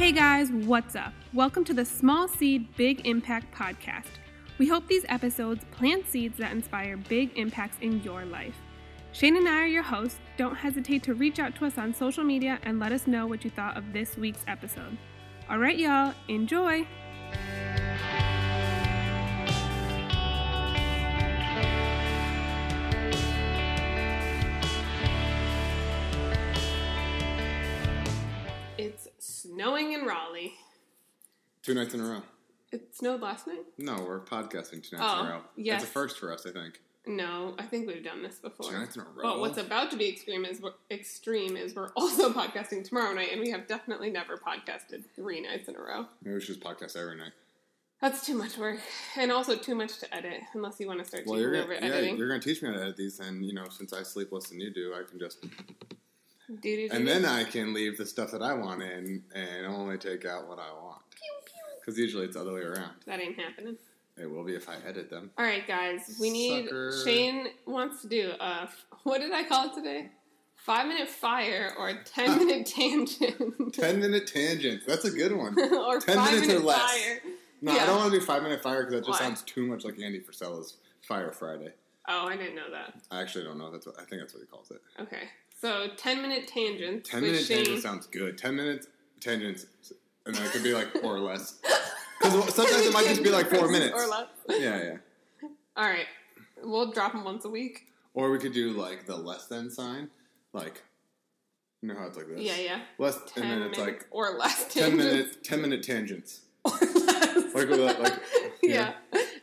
Hey guys, what's up? Welcome to the Small Seed Big Impact podcast. We hope these episodes plant seeds that inspire big impacts in your life. Shane and I are your hosts. Don't hesitate to reach out to us on social media and let us know what you thought of this week's episode. All right, y'all, enjoy! Snowing in Raleigh. Two nights in a row. It snowed last night? No, we're podcasting two nights Oh, in a oh, row. yes. It's a first for us, I think. No, I think we've done this before. Two nights in a row. But what's about to be extreme is we're, extreme is we're also podcasting tomorrow night, and we have definitely never podcasted three nights in a row. Maybe we should just podcast every night. That's too much work, and also too much to edit. Unless you want to start Well, taking you're gonna, yeah, editing. you're gonna teach me how to edit these, and you know, since I sleep less than you do, I can just. And then I can leave the stuff that I want in, and only take out what I want. Because usually it's the other way around. that ain't happening. It will be if I edit them. All right, guys, we need. Sucker. Shane wants to do a what did I call it today? Five minute fire or ten minute tangent. Ten minute tangents. That's a good one. or 10 five minutes or less. fire. No, Yeah. I don't want to do five minute fire because that just Why? sounds too much like Andy Frisella's Fire Friday. Oh, I didn't know that. I actually don't know. That's what I think that's what he calls it. Okay, so ten minute tangents. Ten minute Shane. tangent sounds good. Ten minutes tangents, and then it could be like four or less. Because sometimes it might just be like four minutes. or less. Yeah, yeah. All right, we'll drop them once a week. Or we could do like the less than sign, like you know how it's like this. Yeah, yeah. Less, Ten and then it's minutes like or less. ten tangents. minute, ten minute tangents. Or less. Like like- yeah.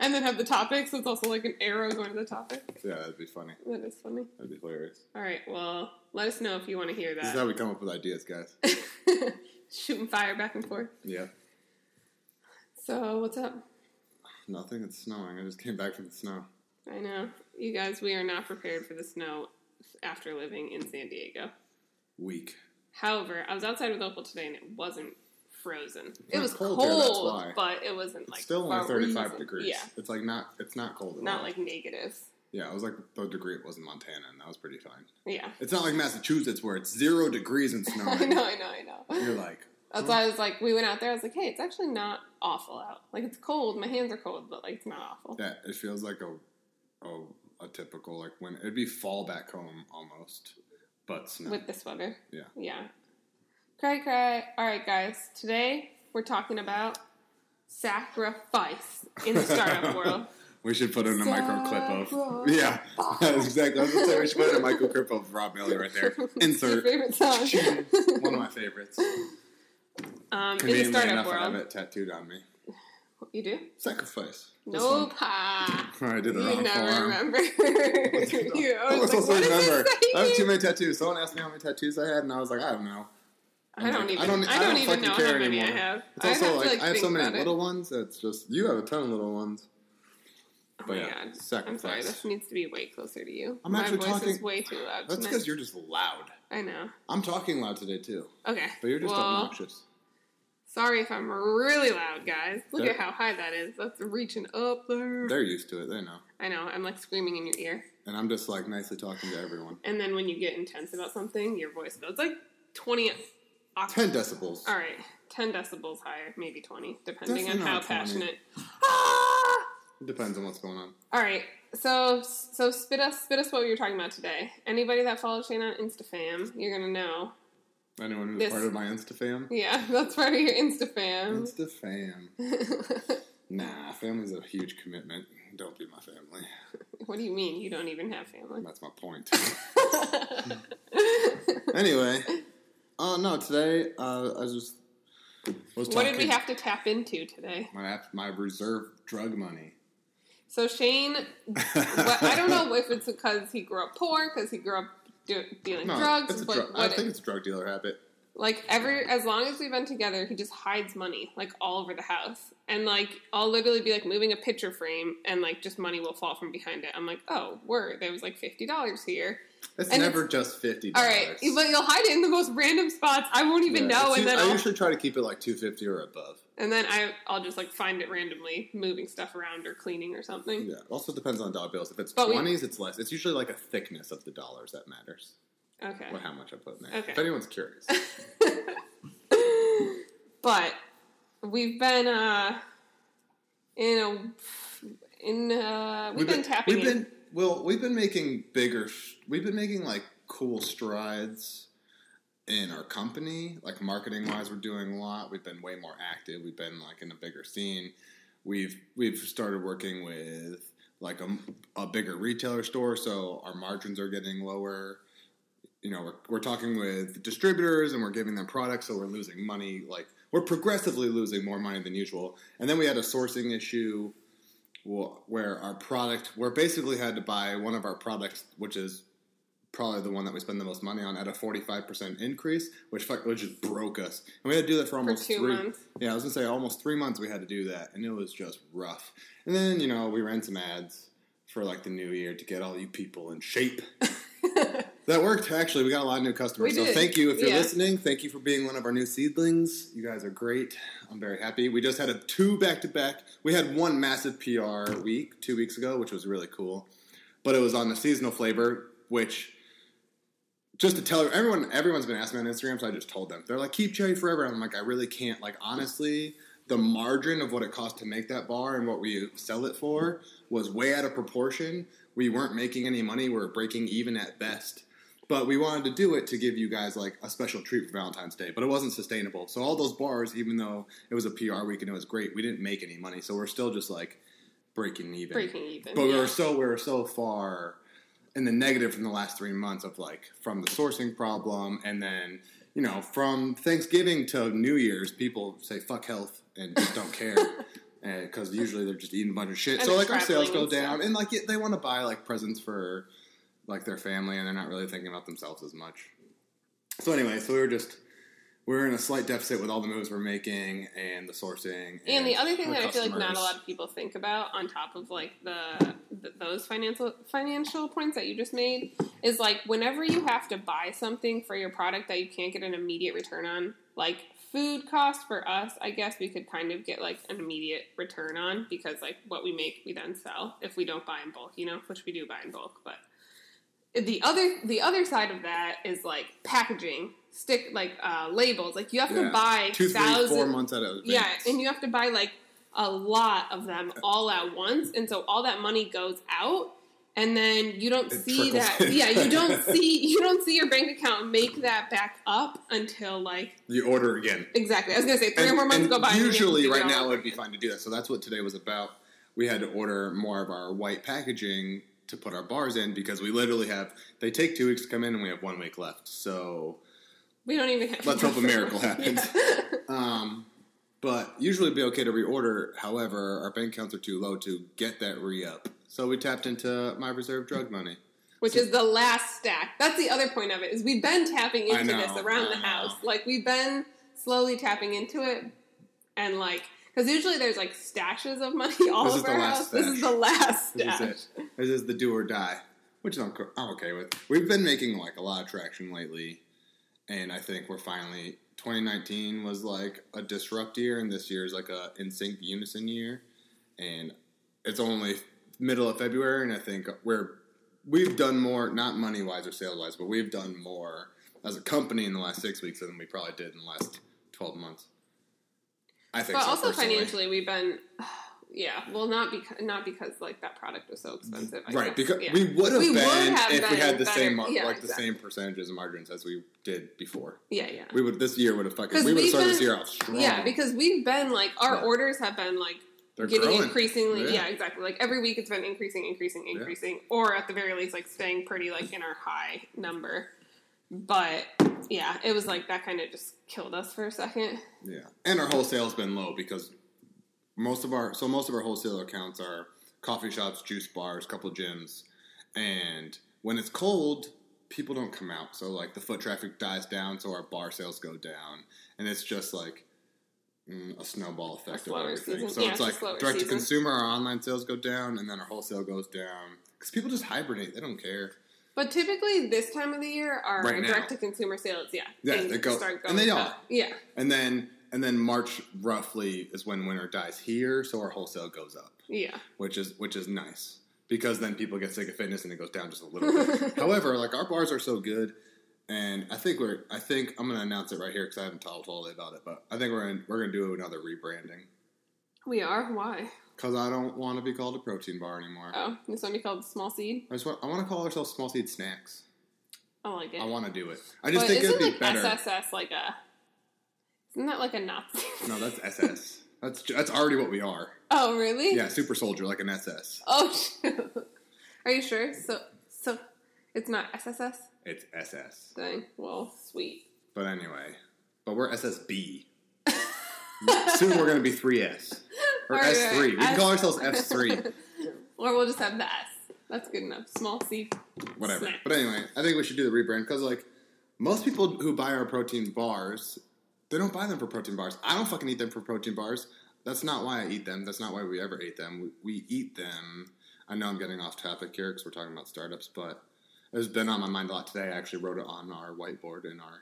And then have the topic. So it's also like an arrow going to the topic. Yeah, that'd be funny. That is funny. That'd be hilarious. All right, well, let us know if you want to hear that. This is how we come up with ideas, guys. Shooting fire back and forth. Yeah. So what's up? Nothing. It's snowing. I just came back from the snow. I know you guys. We are not prepared for the snow after living in San Diego. Weak. However, I was outside with Opal today and it wasn't frozen. it was cold cold, there, that's why. but it wasn't like It's still only thirty five degrees. Yeah, It's like not. It's not cold at not all. like negative. Yeah, it was like the degree it was in Montana, and that was pretty fine. Yeah, It's not like Massachusetts where it's zero degrees and snow. I know, I know, I know. You're like, That's why I was like, we went out there. I was like, hey, it's actually not awful out. Like it's cold. My hands are cold, but like it's not awful. yeah, it feels like a, a, a typical like when it'd be fall back home almost, but snow. with the sweater. Yeah. Yeah. Cry, cry. All right, guys. Today we're talking about sacrifice in the startup world. we should put in a micro clip of. Yeah, that's exactly. I was gonna say we should put in a micro clip of Rob Bailey right there. Your Insert. favorite song. One of my favorites. um, in the startup enough, I have it tattooed on me. You do? Sacrifice. This Nope. I did it You wrong never form. remember. you I always was like, supposed to remember. I have too many tattoos. Someone asked me how many tattoos I had, and I was like, I don't know. I don't like, even. I don't- I I don't, don't even know care how many I anymore. have. It's I also have like, like I have so many about it. little ones. It's just you have a ton of little ones. Oh But my yeah, god. I'm sorry. This needs to be way closer to you. I'm my actually voice is way too loud. That's because you're just loud. I know. I'm talking loud today too, Okay. but you're just well, obnoxious. Sorry if I'm really loud, guys. Look They're- at how high that is. That's reaching up there. They're used to it. They know. I know. I'm like screaming in your ear. And I'm just like nicely talking to everyone. And then when you get intense about something, your voice goes like 20 oct- Ten decibels. All right. 10 decibels higher, maybe 20, depending Definitely on how 20. passionate. Ah! Depends on what's going on. All right. So so spit us spit us what we were talking about today. Anybody that follows Shane on InstaFam, you're gonna know. Anyone who's This- part of my InstaFam? Yeah, that's part of your InstaFam. InstaFam. Nah, family's a huge commitment. Don't be my family. what do you mean? You don't even have family. That's my point. anyway, oh no, today uh, I just was what did we have to tap into today? my my reserve drug money. So Shane, I don't know if it's because he grew up poor, because he grew up do, dealing No, drugs, but drug. I think it's a drug dealer habit. like ever as long as we've been together, he just hides money like all over the house, and like I'll literally be like moving a picture frame, and like just money will fall from behind it. I'm like, oh, word, there was like fifty dollars here. It's And never just fifty. All right, but you'll hide it in the most random spots. I won't even know, and then I I'll, usually try to keep it like two fifty or above. and then I I'll just like find it randomly, moving stuff around or cleaning or something. Yeah. Also depends on dollar bills. If it's twenties, it's less. It's usually like a thickness of the dollars that matters. Okay. Or how much I put in there. Okay. If anyone's curious. But we've been uh, in a in uh, we've, been, tapping. We've in. been well. We've been making bigger. We've been making like cool strides in our company. Like marketing wise, we're doing a lot. We've been way more active. We've been like in a bigger scene. We've we've started working with like a, a bigger retailer store, so our margins are getting lower. You know, we're, we're talking with distributors and we're giving them products, so we're losing money. Like we're progressively losing more money than usual. And then we had a sourcing issue where our product, where basically had to buy one of our products, which is probably the one that we spend the most money on, at a forty five percent increase, which which just broke us. And we had to do that for almost for two three. months. Yeah, I was gonna say almost three months. We had to do that, and it was just rough. And then you know we ran some ads for like the new year to get all you people in shape. that worked actually. We got a lot of new customers. So thank you if you're Yeah. listening. Thank you for being one of our new seedlings. You guys are great. I'm very happy. We just had a two back to back. We had one massive PR week two weeks ago, which was really cool. But it was on the seasonal flavor, which just to tell everyone, everyone's been asking me on Instagram, so I just told them. They're like, keep cherry forever. I'm like, I really can't. Like, honestly, the margin of what it cost to make that bar and what we sell it for was way out of proportion. We weren't making any money. We were breaking even at best. But we wanted to do it to give you guys like a special treat for Valentine's Day. But it wasn't sustainable. So all those bars, even though it was a PR week and it was great, we didn't make any money. So we're still just like breaking even. breaking even. But we yeah. were so we were so far in the negative from the last three months of like from the sourcing problem, and then you know from Thanksgiving to New Year's, people say fuck health and just don't care because usually they're just eating a bunch of shit. And so like our sales go down, stuff. and like they want to buy like presents for like their family, and they're not really thinking about themselves as much. So anyway, so we were just. We were in a slight deficit with all the moves we're making and the sourcing. And the other thing that I feel like not a lot of people think about, on top of like the, th those financial financial points that you just made, is like whenever you have to buy something for your product that you can't get an immediate return on, like food cost for us, I guess we could kind of get like an immediate return on because like what we make we then sell if we don't buy in bulk, you know, which we do buy in bulk, but the other the other side of that is like packaging stick like uh, labels like you have Yeah. to buy two, three, four months out of yeah, and you have to buy like a lot of them all at once, and so all that money goes out, and then you don't It see that. in. Yeah, you don't see you don't see your bank account make that back up until like you order again. exactly. I was gonna say three or And- more months and go by. and then you have to Usually, right now, it would be fine to do that. So that's what today was about. We had to order more of our white packaging to put our bars in because we literally have. They take two weeks to come in, and we have one week left. So We don't even. Have let's hope a miracle happens. Yeah. Um, but usually, it'd be okay to reorder. However, our bank accounts are too low to get that re up. So we tapped into my reserve drug money. Which is the last stack. That's the other point of it is we've been tapping into know, this around I the know. house. Like we've been slowly tapping into it, and like because usually there's like stashes of money all This over the our last house. This is the last This stash. is it. This is the do or die, which I'm, I'm okay with. We've been making like a lot of traction lately, and I think we're finally. 2019 was like a disrupt year, and this year is like a in sync unison year, and it's only middle of February, and I think we're we've done more, not money wise or sales wise, but we've done more as a company in the last six weeks than we probably did in the last 12 months. I think, But so, also personally. financially, we've been, yeah. Well, not because not because like that product was so expensive. I Right, guess. because yeah. we would have We would been have if we had the better. same Yeah, like exactly. the same percentages of margins as we did before. yeah, yeah. We would this year would have fucking we would have started this year off strong. Yeah, because we've been like our Yeah. orders have been like They're getting growing. increasingly. Yeah. Yeah. exactly. Like every week, it's been increasing, increasing, Yeah. increasing, or at the very least, like staying pretty like in our high number. But yeah, it was like that kind of just killed us for a second. Yeah, and our wholesale's been low because most of our so most of our wholesale accounts are coffee shops, juice bars, couple gyms, and when it's cold, people don't come out. So like the foot traffic dies down, so our bar sales go down, and it's just like mm, a snowball effect of everything. season. So Yeah, it's like direct to consumer, our online sales go down, and then our wholesale goes down because people just hibernate. They don't care. But typically, this time of the year, our Right now. direct to consumer sales, yeah, Yeah, things they go- start and they up. are. Yeah, And then and then March roughly is when winter dies here, so our wholesale goes up. yeah. which is which is nice because then people get sick of fitness and it goes down just a little bit. However, like our bars are so good, and I think we're. I think I'm going to announce it right here because I haven't told Holly about it. But I think we're in, we're going to do another rebranding We are? Why? Because I don't want to be called a protein bar anymore. Oh, this one be called Small Seed? I just want. I want to call ourselves Small Seed Snacks. I like it. I want to do it. I just but think it'd be like better. SSS like a. Isn't that like a Nazi? No, that's SS. that's that's already what we are. oh, really? Yeah, super soldier like an SS. Oh, shoot. Are you sure? So, so it's not SSS? It's SS. Dang. Well, sweet. But anyway, but we're SSB. Soon we're going to be 3S or right, S3. We can S- call ourselves S3. or we'll just have the S. That's good enough. Small C. Whatever. Snack. But anyway, I think we should do the rebrand because like most people who buy our protein bars, they don't buy them for protein bars. I don't fucking eat them for protein bars. That's not why I eat them. That's not why we ever ate them. We, we eat them. I know I'm getting off topic here because we're talking about startups, but it's been on my mind a lot today. I actually wrote it on our whiteboard in our.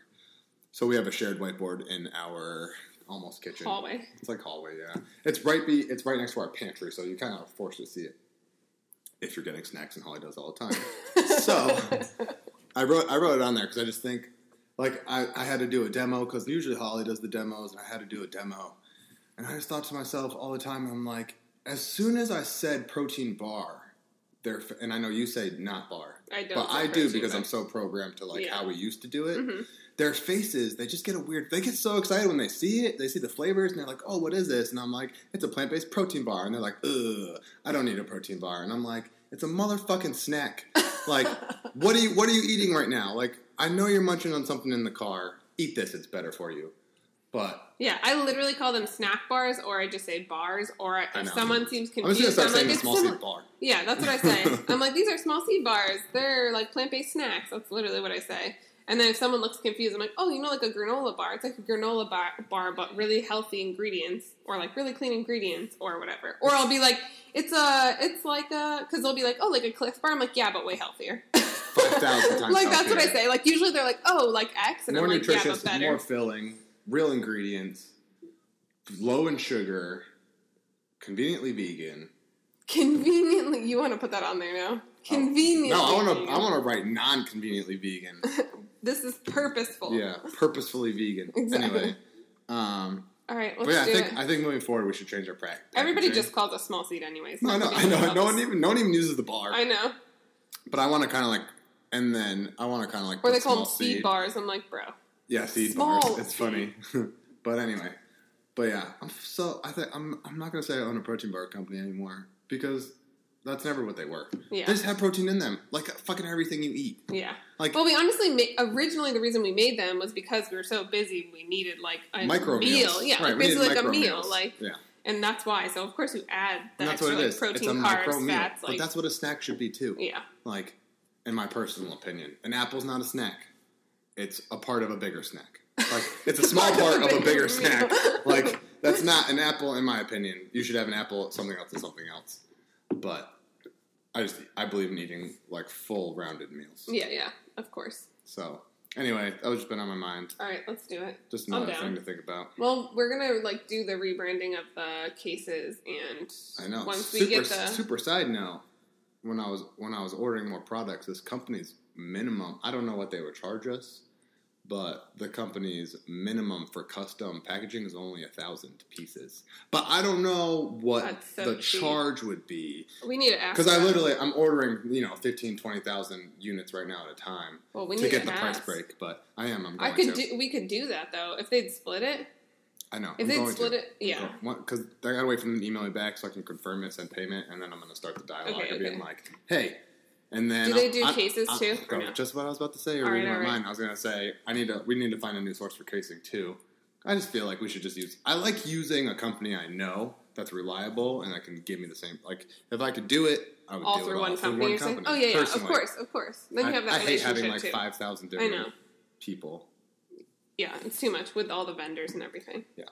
So we have a shared whiteboard in our almost kitchen. Hallway. It's like hallway, yeah. It's right be it's right next to our pantry, so you kind of forced to see it if you're getting snacks, and Holly does all the time. so I wrote I wrote it on there because I just think like I, I had to do a demo because usually Holly does the demos, and I had to do a demo, and I just thought to myself all the time, I'm like, as soon as I said protein bar. There, and I know you say not bar, I don't but I do because bar. I'm so programmed to like Yeah. how we used to do it Mhm. Their faces, they just get a weird. They get so excited when they see it. They see the flavors, and they're like, "Oh, what is this?" And I'm like, "It's a plant-based protein bar." And they're like, "Ugh, I don't need a protein bar." And I'm like, "It's a motherfucking snack. Like, what are you? What are you eating right now? Like, I know you're munching on something in the car. Eat this. It's better for you." But Yeah, I literally call them snack bars, or I just say bars, or I if someone seems confused, I'm just gonna confused, start I'm saying like, a it's small seed bar. Yeah, that's what I say. I'm like, these are small seed bars. They're like plant based snacks. That's literally what I say. And then if someone looks confused, I'm like, oh, you know, like a granola bar. It's like a granola bar, bar but really healthy ingredients, or like really clean ingredients, or whatever. Or I'll be like, it's a, it's like a, because they'll be like, oh, like a Clif bar. I'm like, yeah, but way healthier. Five thousand times. like that's what I say. Like usually they're like, oh, like X, and More I'm like, yeah, nutritious, but better. more filling, real ingredients, low in sugar, conveniently vegan. Conveniently, you want to put that on there now? Conveniently. No, I want to. I want to write non-conveniently vegan. This is purposeful. yeah, purposefully vegan. Exactly. Anyway, um, All right, let's but yeah, I do think it. I think moving forward we should change our practice. Everybody just calls us small seed, anyways. No, I know, I know. No one even no one even uses the bar. I know. But I want to kind of like, and then I want to kind of like. Or they call them small seed bars. I'm like, bro. Yeah, seed Small bars. It's funny. but anyway, but yeah, I'm so I think I'm I'm not gonna say I own a protein bar company anymore because that's never what they were. Yeah. They just have protein in them, like fucking everything you eat. Yeah. Like Well, we honestly ma- originally the reason we made them was because we were so busy. We needed like a micro meal. meals. Yeah, right, like basically like a meal. meals. Like, yeah. and that's why. So of course you add that's extra what it like protein, carbs, fats. but that's what a snack should be too. yeah. Like, in my personal opinion, an apple's not a snack. It's a part of a bigger snack. Like, it's a small part of a bigger snack. Like, that's not an apple, in my opinion. You should have an apple, something else, and something else. But I just, I believe in eating like full rounded meals. Yeah, yeah, of course. So, anyway, that was just been on my mind. All right, let's do it. Just another thing to think about. Well, we're gonna like do the rebranding of the cases, and I know. once we super, get the super side note. When I was when I was ordering more products, this company's minimum. I don't know what they would charge us, but the company's minimum for custom packaging is only a thousand pieces. But I don't know what so the cheap. charge would be we need to ask because I literally I'm ordering you know 15, 20,000 units right now at a time well, we to get to the price break. But I am. I'm going I could to. do. We could do that though if they'd split it. I know. If going split to. it, yeah. Because I gotta wait for them to email me back so I can confirm it, send payment, and then I'm gonna start the dialogue Okay, of being like, "Hey," and then Do they I'll- do I- cases I- too, or go- no? Just what I was about to say, or oh, All right, reading my all right. mind. I was gonna say I need to. We need to find a new source for casing too. I just feel like we should just use. I like using a company I know that's reliable and that can give me the same. Like if I could do it, I would all do through it one all company. through you're one company. Oh yeah, yeah, of course, of course. Then you I, have that I hate having like too. five thousand I different know. people. Yeah, it's too much with all the vendors and everything. Yeah.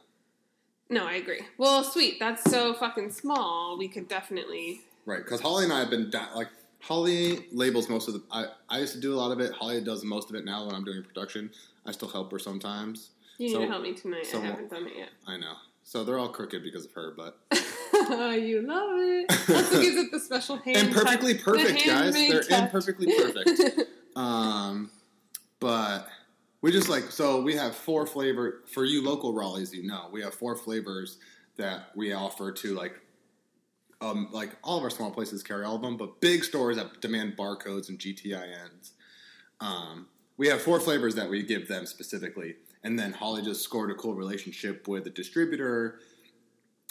No, I agree. Well, sweet. That's so fucking small. We could definitely. Right, because Holly and I have been di- like Holly labels most of the. I, I used to do a lot of it. Holly does most of it now when I'm doing production. I still help her sometimes. You need to help me tonight. so I haven't done it yet. I know. So they're all crooked because of her, but you love it. That's what gives it the special hand. imperfectly touch. perfect, The guys. They're touch. imperfectly perfect. um, but we just like so we have four flavor for you local Raleighs. You know, we have four flavors that we offer to like. Um, like all of our small places carry all of them, but big stores that demand barcodes and GTINs. Um, we have four flavors that we give them specifically, and then Holly just scored a cool relationship with a distributor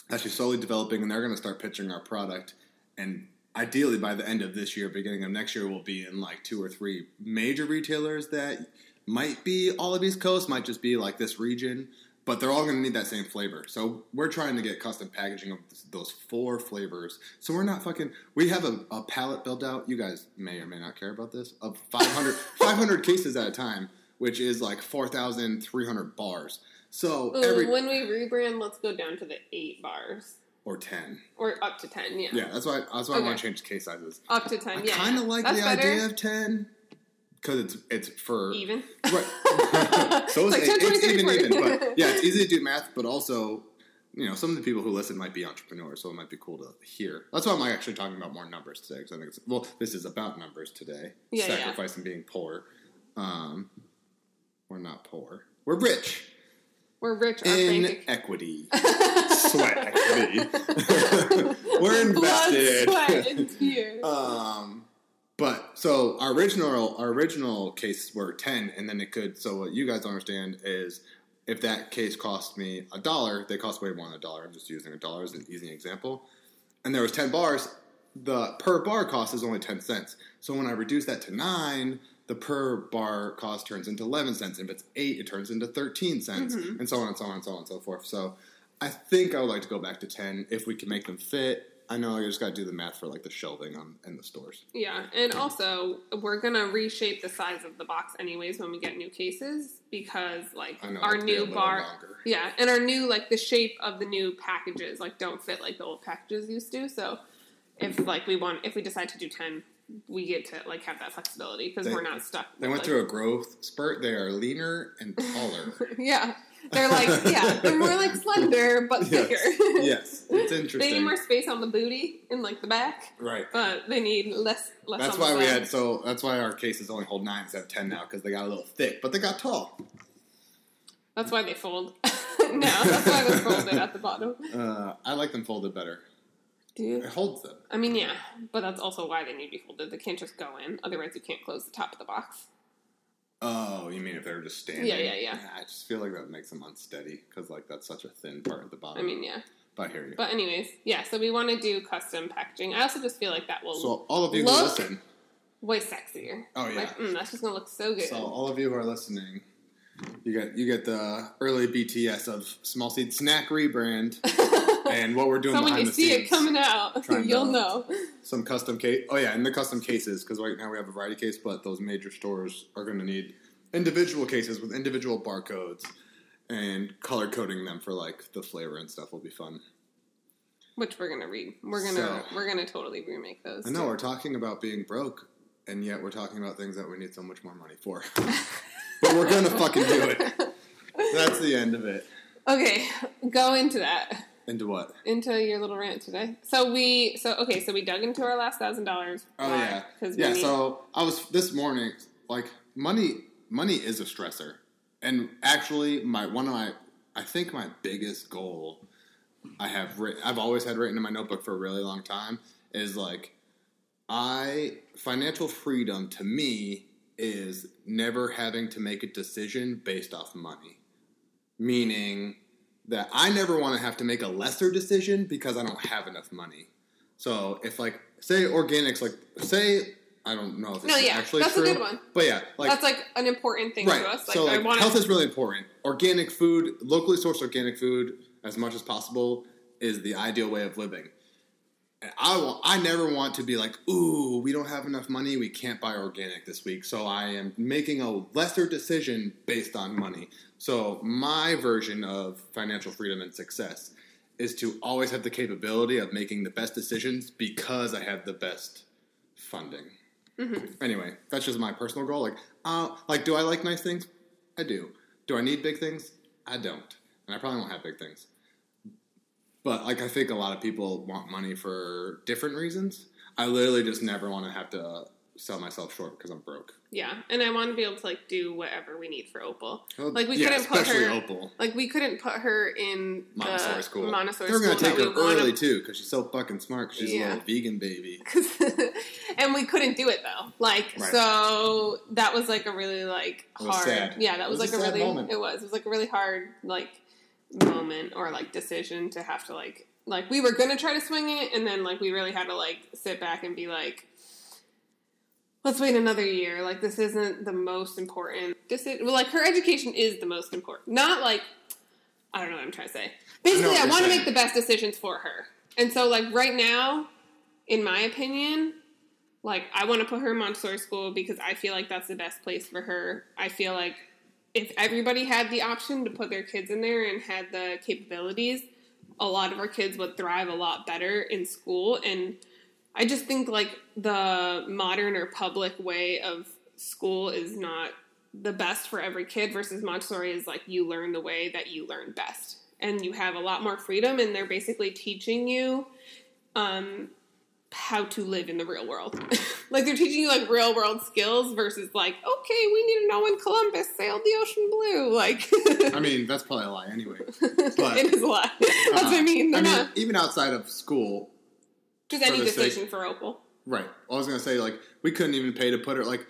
that she's slowly developing, and they're going to start pitching our product. And ideally, by the end of this year, beginning of next year, we'll be in like two or three major retailers that might be all of East Coast, might just be like this region, but they're all going to need that same flavor. So we're trying to get custom packaging of those four flavors. So we're not fucking. We have a, a pallet built out. You guys may or may not care about this of 500, 500 cases at a time, which is like four thousand three hundred bars. So Ooh, every when we rebrand, let's go down to the eight bars or ten. or up to ten. Yeah, Yeah, that's why. That's why I want to change the case sizes. up to ten. I yeah, kind of like That's the better. idea of ten because it's it's for even. Right. so It's it's, like 10, it's 20, even 30, even, 40. but yeah, it's easy to do math, but also, you know, some of the people who listen might be entrepreneurs, so it might be cool to hear. That's why I'm actually talking about more numbers today, because I think it's well, this is about numbers today, Yeah, yeah. sacrificing being poor. Um, we're not poor. We're rich We're rich. In equity, sweat equity. we're Blood, invested. sweat, and tears. Um, but so our original our original case were ten, and then it could. So what you guys don't understand is if that case cost me a dollar, they cost way more than a dollar. I'm just using a dollar as an easy example. And there was ten bars. The per bar cost is only ten cents. So when I reduce that to nine, the per bar cost turns into eleven cents. And if it's eight, it turns into thirteen cents, mm-hmm. and so on and so on and so on and so forth. So I think I would like to go back to ten if we can make them fit. I know I just got to do the math for like the shelving on in the stores. Yeah, and also we're gonna reshape the size of the box anyways when we get new cases because like know our it'll be a new bar, longer. yeah, and our new like the shape of the new packages like don't fit like the old packages used to. So if like we want, if we decide to do ten, we get to like have that flexibility because we're not stuck. They went like- through a growth spurt. They are leaner and taller. yeah, they're like yeah, they're more like slender but thicker. yes, it's interesting. They need more space on the booty and like the back, right. but they need less. less That's why we had so. That's why our cases only hold nine instead of ten now because they got a little thick, but they got tall. That's why they fold. no, that's why they're folded at the bottom. Uh, I like them folded better. Do you? It holds them. I mean, yeah, but that's also why they need to be folded. They can't just go in, otherwise you can't close the top of the box. Oh, you mean if they were just standing? Yeah, yeah, yeah. I just feel like that makes them unsteady because like that's such a thin part at the bottom. I mean, yeah. but I hear you. But anyways, yeah. So we want to do custom packaging. I also just feel like that will so all of you who listen, way sexier. Oh, yeah. like, mm, that's just gonna look so good. So all of you who are listening, you get you get the early BTS of Small Seed Snack rebrand and what we're doing so when behind you the see scenes. it coming out, you'll to- know. Some custom case. Oh yeah, and the custom cases because right now we have a variety case, but those major stores are going to need individual cases with individual barcodes and color coding them for like the flavor and stuff will be fun. Which we're gonna read. We're gonna So- we're gonna totally remake those. I know too. we're talking about being broke, and yet we're talking about things that we need so much more money for. but we're gonna fucking do it. That's the end of it. Okay, go into that. Into what? Into your little rant today. So we so okay, so we dug into our last thousand dollars. Oh yeah, Because yeah. So I was this morning like money. Money is a stressor, and actually, my one of my I think my biggest goal I have writ- I've always had written in my notebook for a really long time is like I financial freedom to me is never having to make a decision based off money, meaning that I never want to have to make a lesser decision because I don't have enough money. So if like say organics, like say I don't know if it's No, yeah, actually that's a true, good one. but yeah, like that's like an important thing right. to us. Like, so I like want health is really important. Organic food, locally sourced organic food, as much as possible, is the ideal way of living. And I want, I never want to be like, ooh, we don't have enough money, we can't buy organic this week. So I am making a lesser decision based on money. So my version of financial freedom and success is to always have the capability of making the best decisions because I have the best funding. Anyway, that's just my personal goal. Like, uh, like, do I like nice things? I do. Do I need big things? I don't, and I probably won't have big things. But like, I think a lot of people want money for different reasons. I literally just never want to have to sell myself short because I'm broke. Yeah, and I want to be able to like do whatever we need for Opal. Well, Like we yeah, couldn't put her, Opal. like we couldn't put her in Montessori the school. Montessori They were gonna take her early too because she's so fucking smart. 'cause she's Yeah. a little vegan baby. and we couldn't do it though. Like Right. so that was like a really like hard. sad. Yeah, that was, was like a a, really moment. it was. It was like a really hard like moment or like decision to have to like like we were gonna try to swing it and then like we really had to like sit back and be like let's wait another year. Like this isn't the most important. This is well, like her education is the most important. Not like I don't know what I'm trying to say. Basically, what I want to make the best decisions for her. And so, like right now, in my opinion, like I want to put her in Montessori school because I feel like that's the best place for her. I feel like if everybody had the option to put their kids in there and had the capabilities, a lot of our kids would thrive a lot better in school. And I just think like the modern or public way of school is not the best for every kid versus Montessori is like you learn the way that you learn best. And you have a lot more freedom and they're basically teaching you um how to live in the real world. like they're teaching you like real world skills versus like, okay, we need to know when Columbus sailed the ocean blue. Like I mean, that's probably a lie anyway. but- it is a lie. That's what I uh, mean. They're I mean, not even outside of school, just any sake- decision for Opal. right? I was gonna say like we couldn't even pay to put her like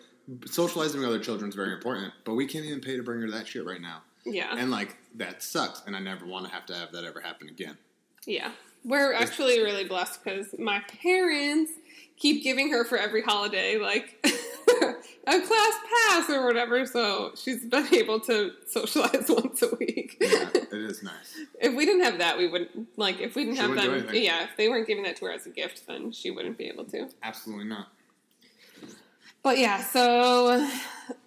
socializing with other children is very important, but we can't even pay to bring her to that shit right now, Yeah. and like that sucks. And I never want to have to have that ever happen again. Yeah. We're actually really blessed because my parents keep giving her for every holiday, like a class pass or whatever. So she's been able to socialize once a week. Yeah, it is nice. if we didn't have that, we wouldn't, like, if we didn't She have them, yeah, if they weren't giving that to her as a gift, then she wouldn't be able to. Absolutely not. But yeah, so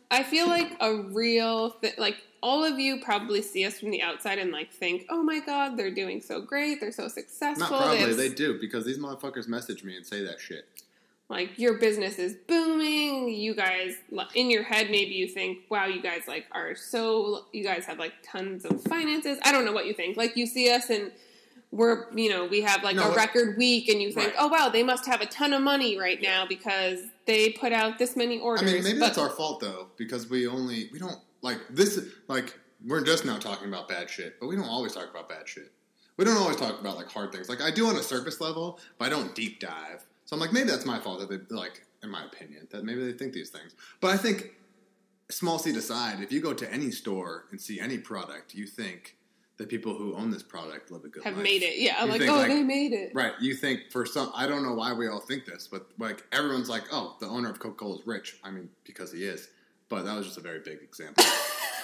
I feel like a real th- like all of you probably see us from the outside and like think, "Oh my god, they're doing so great. They're so successful." Not probably. have They do because these motherfuckers message me and say that shit. like your business is booming you guys in your head maybe you think wow you guys like are so you guys have like tons of finances i don't know what you think like you see us and we're you know we have like No, a record week and you think Right. oh wow they must have a ton of money right now because they put out this many orders I mean, maybe But- that's our fault though, because we only we don't like this. Like we're just now talking about bad shit, but we don't always talk about bad shit. We don't always talk about like hard things. Like I do on a surface level, but I don't deep dive. So I'm like, maybe that's my fault that they like, in my opinion, that maybe they think these things. But I think, small seed aside, if you go to any store and see any product, you think the people who own this product live a good have life. made it yeah You like think, oh like- they made it Right. You think for some, I don't know why we all think this, but like everyone's like, oh, the owner of Coca Cola is rich. I mean, because he is. But that was just a very big example.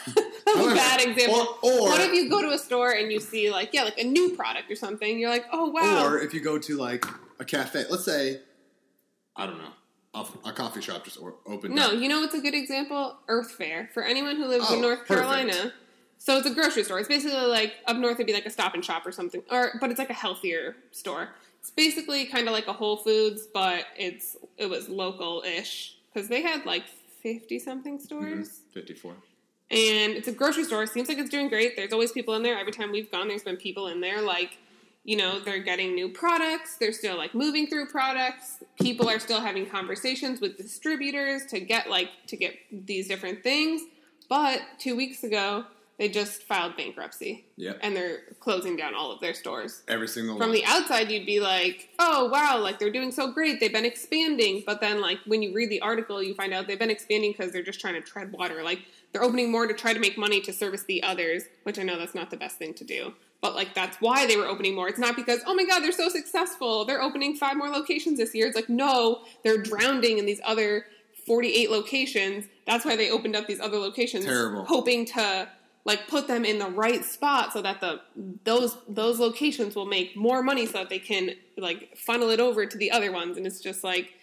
That's a However, bad example Or, or, what if you go to a store and you see like yeah like a new product or something you're like oh wow or if you go to like a cafe, let's say, I don't know, a, a coffee shop just opened No, up. you know what's a good example? Earth Fare. For anyone who lives Oh, in North perfect. Carolina. So it's a grocery store. It's basically like up north it'd be like a stop and shop or something. Or but it's like a healthier store. It's basically kind of like a Whole Foods, but it's it was local ish. Because they had like fifty something stores. Mhm. 54. And it's a grocery store. Seems like it's doing great. There's always people in there. Every time we've gone, there's been people in there. Like, you know, they're getting new products. They're still like moving through products. People are still having conversations with distributors to get like to get these different things. But two weeks ago, they just filed bankruptcy Yep. and they're closing down all of their stores. Every single one. From one. the outside, you'd be like, "Oh wow, like they're doing so great. They've been expanding." But then, like when you read the article, you find out they've been expanding because they're just trying to tread water. Like they're opening more to try to make money to service the others, which I know that's not the best thing to do. But like that's why they were opening more. It's not because oh my god they're so successful. They're opening five more locations this year. It's like no, they're drowning in these other forty-eight locations. That's why they opened up these other locations, Terrible. hoping to like put them in the right spot so that the those those locations will make more money so that they can like funnel it over to the other ones. And it's just like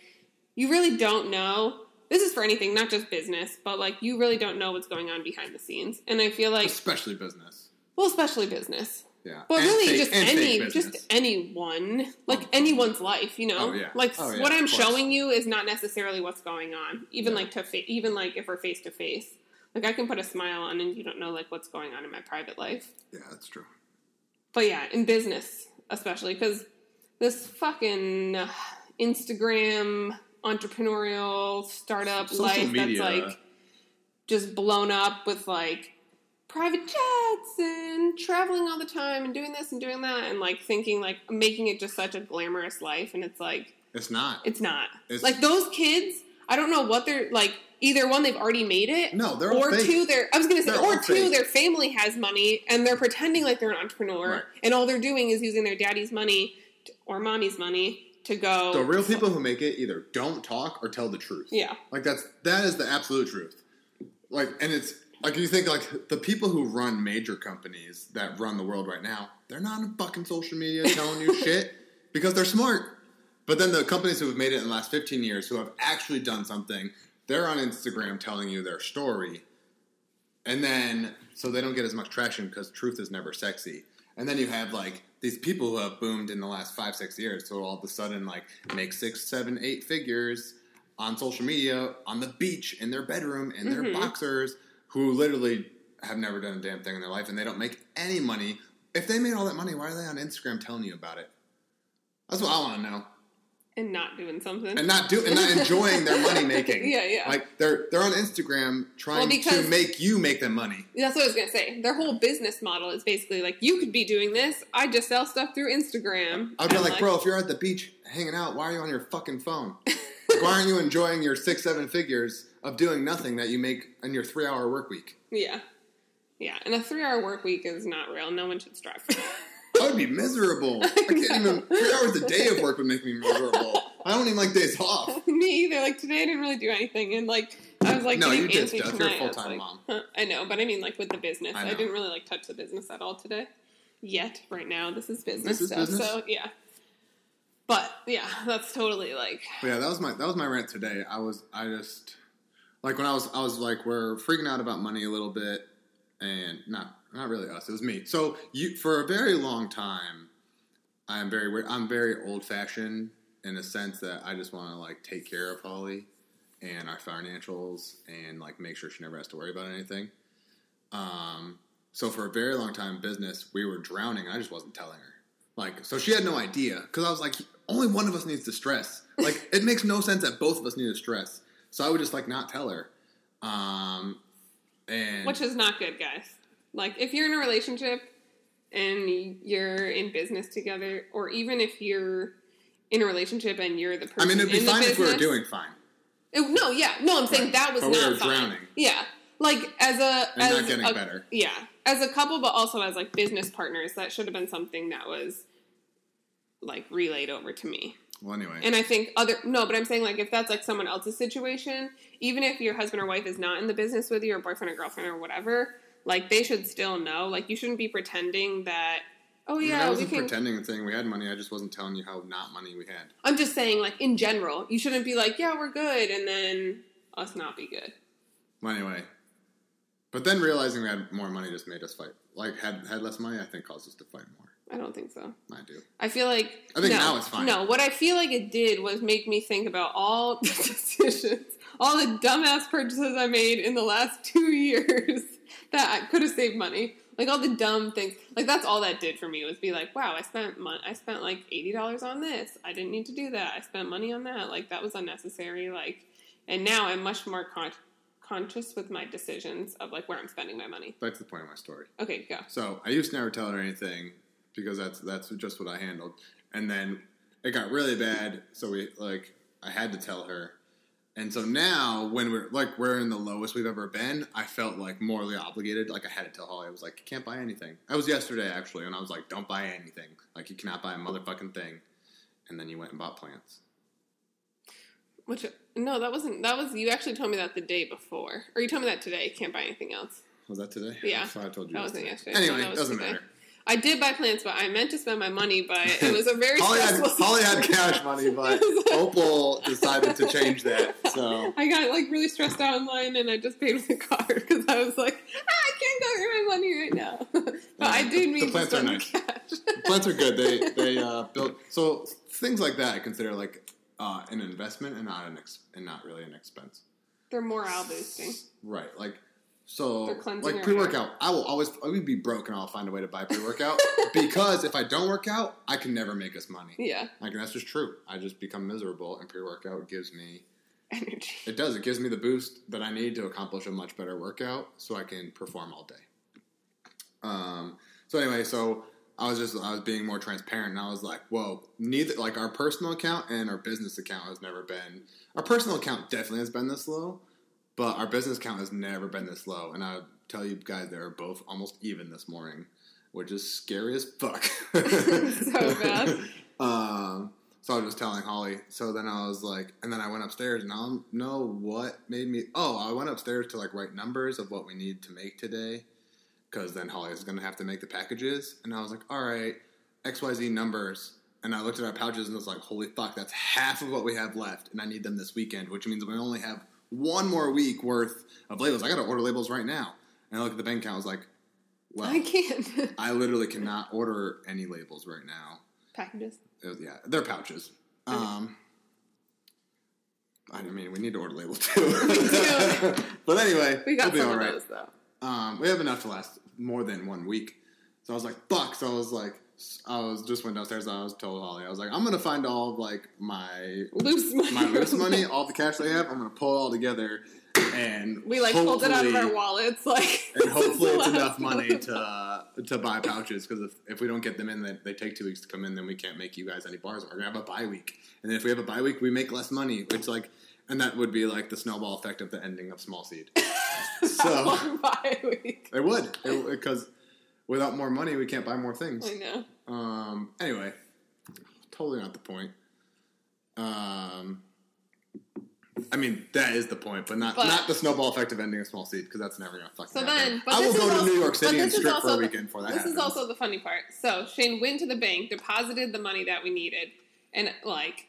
you really don't know. This is for anything not just business but like you really don't know what's going on behind the scenes. And i feel like Especially business. well especially business. Yeah. but And really fake- just any just anyone like oh. anyone's life you know? Oh, yeah. like Oh, yeah, what i'm showing you is not necessarily what's going on even No. like to fa- even like if we're face to face like i can put a smile on and you don't know like what's going on in my private life Yeah, that's true. but yeah, in business especially because this fucking Instagram entrepreneurial startup Social life media. that's like just blown up with like private jets and traveling all the time and doing this and doing that and like thinking like making it just such a glamorous life and it's like It's not. it's not It's- like those kids i don't know what they're like either one they've already made it No, they're or fake. two they're i was gonna say They're or two fake. their family has money and they're pretending like they're an entrepreneur Right. and all they're doing is using their daddy's money to, or mommy's money to go the real people who make it either don't talk or tell the truth. yeah Like that's that is the absolute truth. Like, and it's like you think like the people who run major companies that run the world right now, they're not on fucking social media telling you shit because they're smart. But then the companies who have made it in the last 15 years, who have actually done something, they're on Instagram telling you their story, and then so they don't get as much traction because truth is never sexy. And then you have like these people who have boomed in the last five, six years, so all of a sudden like make six, seven, eight figures on social media, on the beach, in their bedroom, in their Mhm. boxers, who literally have never done a damn thing in their life and they don't make any money. If they made all that money, why are they on Instagram telling you about it? That's what I want to know. And not doing something And not do and not enjoying their money making. yeah yeah Like they're they're on Instagram trying Well, to make you make them money. That's what I was gonna say. Their whole business model is basically like you could be doing this. I just sell stuff through Instagram. I'd be And, like, bro, if you're at the beach hanging out, why are you on your fucking phone? Like, why aren't you enjoying your six, seven figures of doing nothing that you make in your three hour work week? Yeah, yeah. And a three-hour work week is not real. No one should strive for that. I would be miserable. I can't even three hours a day of work would make me miserable. I don't even like days off. Me either. Like today, I didn't really do anything, and like I was like, No, you did stuff. You're a. I full-time like, mom. huh, I know, but I mean, like with the business, I I, didn't really like touch the business at all today. Yet, right now, this is business This is stuff. business? So yeah. But yeah, that's totally like But yeah, that was my that was my rant today. I was I just like when I was I was like we're freaking out about money a little bit, and not not really us. It was me. So you for a very long time, I'm very. I'm very old fashioned in the sense that I just want to like take care of Holly and our financials and like make sure she never has to worry about anything. Um, so for a very long time, business we were drowning. I just wasn't telling her. Like, so she had no idea because I was like, only one of us needs to stress. Like, it makes no sense that both of us need to stress. So I would just like not tell her. Um, and Which is not good, guys. Like, if you're in a relationship and you're in business together, or even if you're in a relationship and you're the person I mean, it'd be in the fine if we were business- doing fine It- no, yeah, no, I'm saying Right. that was But we not were fine. drowning. Yeah, like as a and as not getting a, better. Yeah, as a couple, but also as like business partners, that should have been something that was like relayed over to me. Well, anyway, And I think other no, but I'm saying like if that's like someone else's situation, even if your husband or wife is not in the business with you, or boyfriend or girlfriend or whatever, like they should still know. Like you shouldn't be pretending that. Oh I, mean, yeah, I wasn't can. pretending and saying we had money. I just wasn't telling you how not money we had. I'm just saying, like in general, you shouldn't be like, yeah, we're good, and then us not be good. Well, anyway, but then realizing we had more money just made us fight. Like had had less money, I think caused us to fight more. I don't think so. I do. I feel like I think no, now it's fine. No, what I feel like it did was make me think about all the decisions, all the dumbass purchases I made in the last two years that I could have saved money. Like all the dumb things. Like that's all that did for me was be like, wow, I spent mon- I spent like eighty dollars on this. I didn't need to do that. I spent money on that. Like that was unnecessary. Like, and now I'm much more con- conscious with my decisions of like where I'm spending my money. That's the point of my story. Okay, go. So I used to never tell her anything because that's that's just what I handled. And then it got really bad, so we like I had to tell her. And so now when we're like we're in the lowest we've ever been, I felt like morally obligated. Like I had to tell Holly. I was like, you can't buy anything. That was yesterday actually, and I was like, don't buy anything. Like you cannot buy a motherfucking thing. And then you went and bought plants. Which no, that wasn't. That was you actually told me that the day before, or you told me that today. Can't buy anything else. Was that today? Yeah. So I told you. That wasn't yesterday. yesterday. Anyway, No, that was doesn't today. matter. I did buy plants, but I meant to spend my money. But it was a very Holly had. Holly had cash money, but Opal decided to change that. So I got like really stressed out online, and I just paid with a card because I was like, ah, I can't go through my money right now. but I the- did the mean to plants are nice. cash. plants are good. They they uh, built so things like that. I consider like uh, an investment and not an ex- and not really an expense. They're morale boosting. Right. Like So, like pre workout, I will always I would be broke and I'll find a way to buy pre workout because if I don't work out, I can never make us money. Yeah, Like that's just true. I just become miserable, and pre workout gives me energy. it does it gives me the boost that I need to accomplish a much better workout, so I can perform all day. Um. So anyway, so I was just I was being more transparent, and I was like, "Whoa, neither like our personal account and our business account has never been. Our personal account definitely has been this low, but our business count has never been this low. And I tell you guys, they are both almost even this morning, which is scary as fuck. So bad. Um, so I was just telling Holly. So then I was like, and then I went upstairs, and I don't know what made me. Oh, I went upstairs to like write numbers of what we need to make today, because then Holly is going to have to make the packages. And I was like, all right, X Y Z numbers. And I looked at our pouches and was like, holy fuck, that's half of what we have left, and I need them this weekend, which means we only have one more week worth of labels. I got to order labels right now. And I look at the bank account, I was like, well, I can't. I literally cannot order any labels right now. Packages. Was- yeah, they're pouches. Um, I mean, we need to order labels too. but anyway, We got we'll be some all of those though. Um, we have enough to last more than one week. So I was like, fuck. So I was like, I was just went downstairs. And I was told Holly, I was like, I'm gonna find all of like my Loose money. my loose money, all the cash I have. I'm gonna pull it all together, and We like pulled it out of our wallets, like. and hopefully it's enough money to uh, to buy pouches because if, if we don't get them in, they, they take two weeks to come in. Then we can't make you guys any bars. We're gonna have a bye week, and then if we have a bye week, we make less money. It's like, and that would be like the snowball effect of the ending of Small Seed. so bye week. it would because without more money, we can't buy more things. I know. Um. Anyway, totally not the point. Um. I mean, that is the point, but not But- not the snowball effect of ending a small seed because that's never gonna fucking So happen. then, but I will go is to New York City and strip for also a the- weekend for that. This happens. is also the funny part. So Shane went to the bank, deposited the money that we needed, and like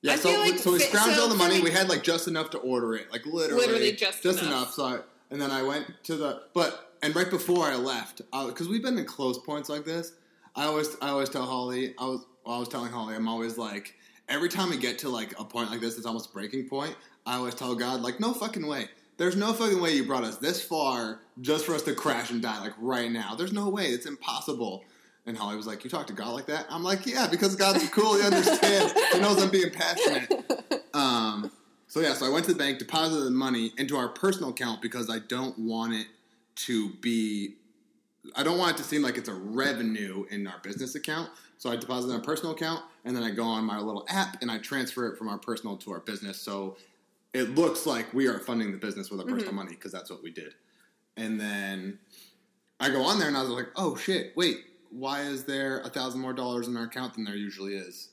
yeah. I So, like so we scrounged so all the money. me- we had like just enough to order it, like literally, Literally just enough. enough. So, I, and then I went to the but and right before I left, because we've been in close points like this. I always I always tell Holly I was well, I was telling Holly I'm always like every time we get to like a point like this, it's almost breaking point. I always tell God like no fucking way. There's no fucking way you brought us this far just for us to crash and die like right now. There's no way. It's impossible. And Holly was like, "You talk to God like that?" I'm like, "Yeah, because God's cool. He understands. he knows I'm being passionate." Um, so yeah, so I went to the bank, deposited the money into our personal account because I don't want it to be. I don't want it to seem like it's a revenue in our business account. So I deposit in our personal account, and then I go on my little app and I transfer it from our personal to our business. So it looks like we are funding the business with our personal mm-hmm. money because that's what we did. And then I go on there and I was like, oh shit, wait, why is there a thousand more dollars in our account than there usually is?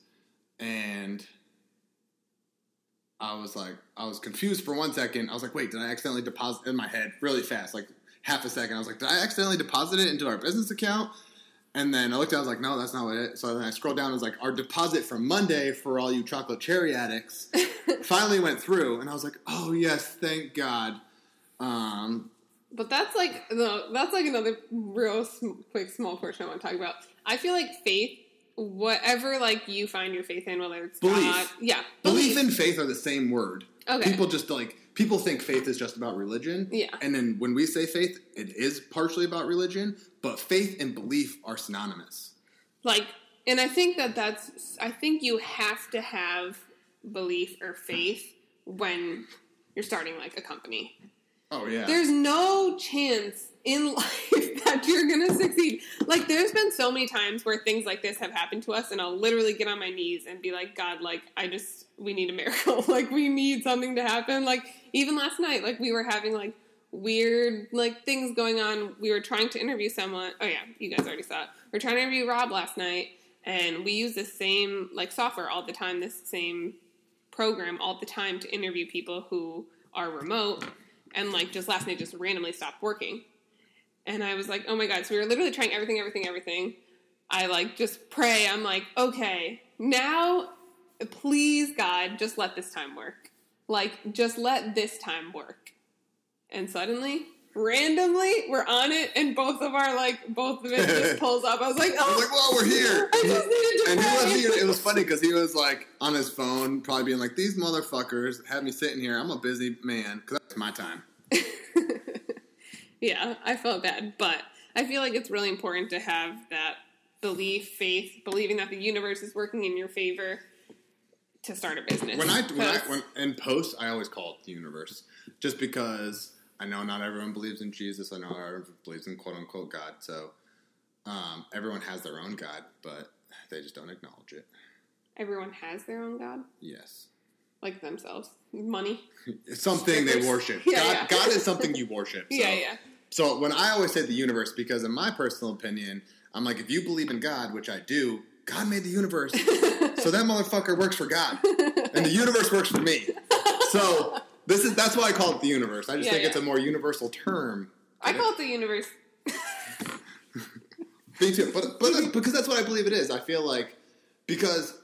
And I was like, I was confused for one second. I was like, wait, did I accidentally deposit in my head really fast, like half a second? I was like, did I accidentally deposit it into our business account? And then I looked at it, I was like, no, that's not what it is. So then I scrolled down, it was like, our deposit from Monday for all you chocolate cherry addicts finally went through. And I was like, oh, yes, thank God. Um, But that's like no, that's like another real sm- quick small portion I want to talk about. I feel like faith, whatever like you find your faith in, whether it's Belief. God, yeah, belief and faith are the same word. Okay. People just like people think faith is just about religion. Yeah. And then when we say faith, it is partially about religion, but faith and belief are synonymous. like, and I think that that's I think you have to have belief or faith when you're starting like a company. Oh yeah. There's no chance in life that you're gonna succeed. Like, there's been so many times where things like this have happened to us, and I'll literally get on my knees and be like, God, like, I just, we need a miracle. like, we need something to happen. Like, even last night, like, we were having, like, weird, like, things going on. We were trying to interview someone. Oh, yeah, you guys already saw it. We are trying to interview Rob last night, and we use the same, like, software all the time, this same program all the time to interview people who are remote and like just last night just randomly stopped working. And i was like oh my god. So we were literally trying everything everything everything. I like just pray. I'm like okay now please god just let this time work. Like just let this time work. And suddenly randomly we're on it and both of our like both of it just pulls up i was like I oh was like, well, we're here. I just needed to and he was, it was funny because he was like on his phone, probably being like, "These motherfuckers have me sitting here. I'm a busy man because that's my time." Yeah, I felt bad, but I feel like it's really important to have that belief, faith, believing that the universe is working in your favor to start a business. When I when I when in post, I always call it the universe, just because I know not everyone believes in Jesus. I know not everyone believes in quote unquote God. So um, everyone has their own God, but they just don't acknowledge it. everyone has their own god, Yes, like themselves, money. something they worship. Yeah, God, yeah. God is something you worship. So. Yeah, yeah. So when I always say the universe, because in my personal opinion, I'm like, if you believe in God, which I do, God made the universe, so that motherfucker works for God, and the universe works for me. So this is that's why I call it the universe. I just Yeah, think yeah. it's a more universal term. I call it the universe. Me too, but but because that's what I believe it is. I feel like because